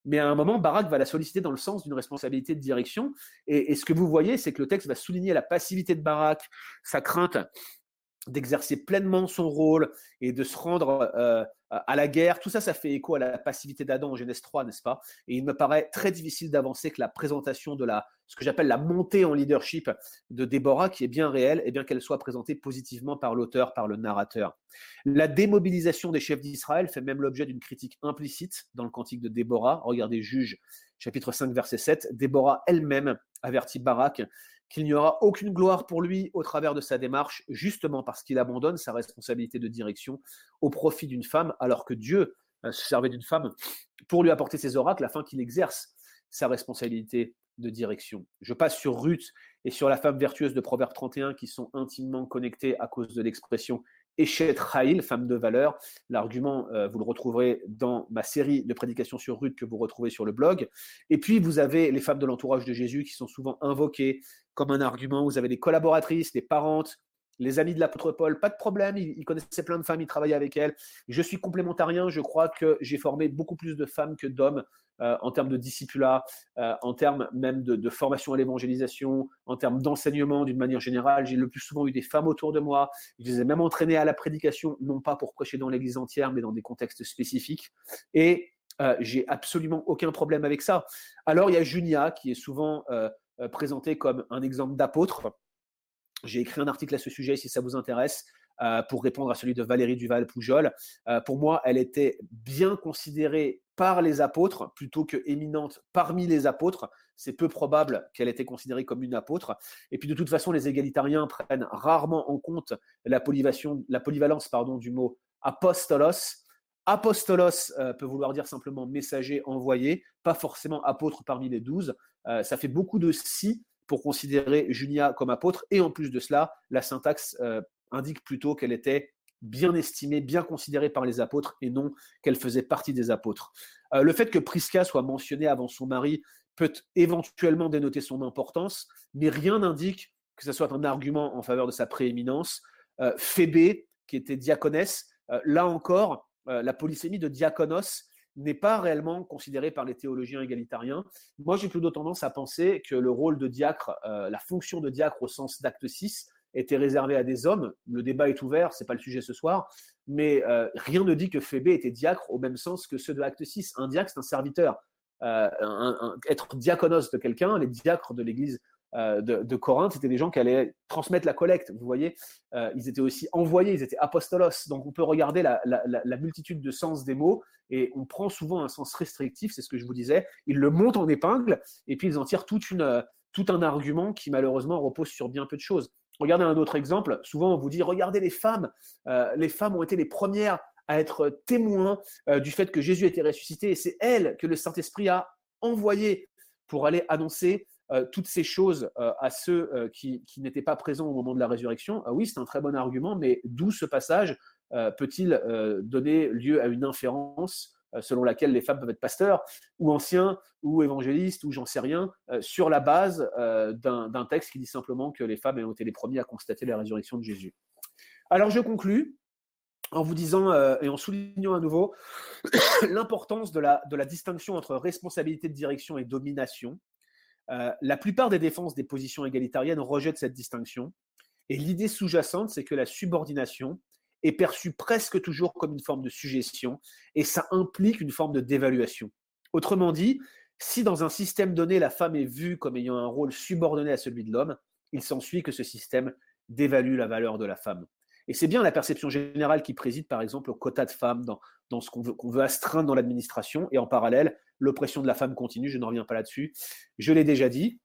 Mais à un moment, Barak va la solliciter dans le sens d'une responsabilité de direction. Et, ce que vous voyez, c'est que le texte va souligner la passivité de Barak, sa crainte d'exercer pleinement son rôle et de se rendre euh, à la guerre. Tout ça, ça fait écho à la passivité d'Adam en Genèse 3, n'est-ce pas? Et il me paraît très difficile d'avancer que la présentation de la, ce que j'appelle la montée en leadership de Déborah, qui est bien réelle, et bien qu'elle soit présentée positivement par l'auteur, par le narrateur. La démobilisation des chefs d'Israël fait même l'objet d'une critique implicite dans le cantique de Déborah. Regardez Juge, chapitre 5, verset 7. Déborah elle-même avertit Barak qu'il n'y aura aucune gloire pour lui au travers de sa démarche, justement parce qu'il abandonne sa responsabilité de direction au profit d'une femme, alors que Dieu euh, se servait d'une femme pour lui apporter ses oracles afin qu'il exerce sa responsabilité de direction. Je passe sur Ruth et sur la femme vertueuse de Proverbe 31 qui sont intimement connectés à cause de l'expression Eshet Haïl, femme de valeur. L'argument, euh, vous le retrouverez dans ma série de prédications sur Ruth que vous retrouvez sur le blog. Et puis, vous avez les femmes de l'entourage de Jésus qui sont souvent invoquées comme un argument. Vous avez les collaboratrices, les parentes, Les amis de l'apôtre Paul, pas de problème, il, connaissait plein de femmes, il travaillait avec elles. Je suis complémentarien, je crois que j'ai formé beaucoup plus de femmes que d'hommes euh, en termes de discipulat, euh, en termes même de, formation à l'évangélisation, en termes d'enseignement d'une manière générale. J'ai le plus souvent eu des femmes autour de moi. Je les ai même entraînées à la prédication, non pas pour prêcher dans l'église entière, mais dans des contextes spécifiques. Et euh, j'ai absolument aucun problème avec ça. Alors il y a Junia qui est souvent présentée comme un exemple d'apôtre. J'ai écrit un article à ce sujet si ça vous intéresse. Euh, pour répondre à celui de Valérie Duval-Poujol. Euh, pour moi, elle était bien considérée par les apôtres plutôt que éminente parmi les apôtres. C'est peu probable qu'elle était considérée comme une apôtre. Et puis de toute façon, les égalitariens prennent rarement en compte la, la polyvalence pardon, du mot apostolos. Apostolos euh, peut vouloir dire simplement messager, envoyé, pas forcément apôtre parmi les douze. ça fait beaucoup de si pour considérer Junia comme apôtre. Et en plus de cela, la syntaxe indique plutôt qu'elle était bien estimée, bien considérée par les apôtres et non qu'elle faisait partie des apôtres. Euh, le fait que Prisca soit mentionnée avant son mari peut éventuellement dénoter son importance, mais rien n'indique que ce soit un argument en faveur de sa prééminence. Euh, Phébé, qui était diaconesse, euh, là encore, la polysémie de diaconos n'est pas réellement considérée par les théologiens égalitariens. Moi, j'ai plutôt tendance à penser que le rôle de diacre, la fonction de diacre au sens d'acte 6, était réservé à des hommes. Le débat est ouvert, c'est pas le sujet ce soir, mais euh, rien ne dit que Phébé était diacre au même sens que ceux de Acte 6. Un diacre, c'est un serviteur. Euh, être diaconos de quelqu'un, les diacres de l'église euh, de, Corinthe, c'était des gens qui allaient transmettre la collecte. Vous voyez, ils étaient aussi envoyés, ils étaient apostolos. Donc on peut regarder la, la, multitude de sens des mots et on prend souvent un sens restrictif, c'est ce que je vous disais. Ils le montent en épingle et puis ils en tirent toute une, tout un argument qui malheureusement repose sur bien peu de choses. Regardez un autre exemple. Souvent, on vous dit, regardez les femmes. Euh, les femmes ont été les premières à être témoins euh, du fait que Jésus était ressuscité. Et c'est elles que le Saint-Esprit a envoyées pour aller annoncer euh, toutes ces choses à ceux qui, qui n'étaient pas présents au moment de la résurrection. oui, c'est un très bon argument, mais d'où ce passage peut-il donner lieu à une inférence euh, selon laquelle les femmes peuvent être pasteurs, ou anciens, ou évangélistes, ou j'en sais rien, euh, sur la base euh, d'un texte qui dit simplement que les femmes ont été les premiers à constater la résurrection de Jésus. Alors je conclus en vous disant et en soulignant à nouveau l'importance de la distinction entre responsabilité de direction et domination. La plupart des défenses des positions égalitariennes rejettent cette distinction. Et l'idée sous-jacente, c'est que la subordination est perçu presque toujours comme une forme de suggestion et ça implique une forme de dévaluation. Autrement dit, si dans un système donné, la femme est vue comme ayant un rôle subordonné à celui de l'homme, il s'ensuit que ce système dévalue la valeur de la femme. Et c'est bien la perception générale qui préside, par exemple, au quota de femmes dans, ce qu'on veut, astreindre dans l'administration, et en parallèle, l'oppression de la femme continue, je n'en reviens pas là-dessus. Je l'ai déjà dit,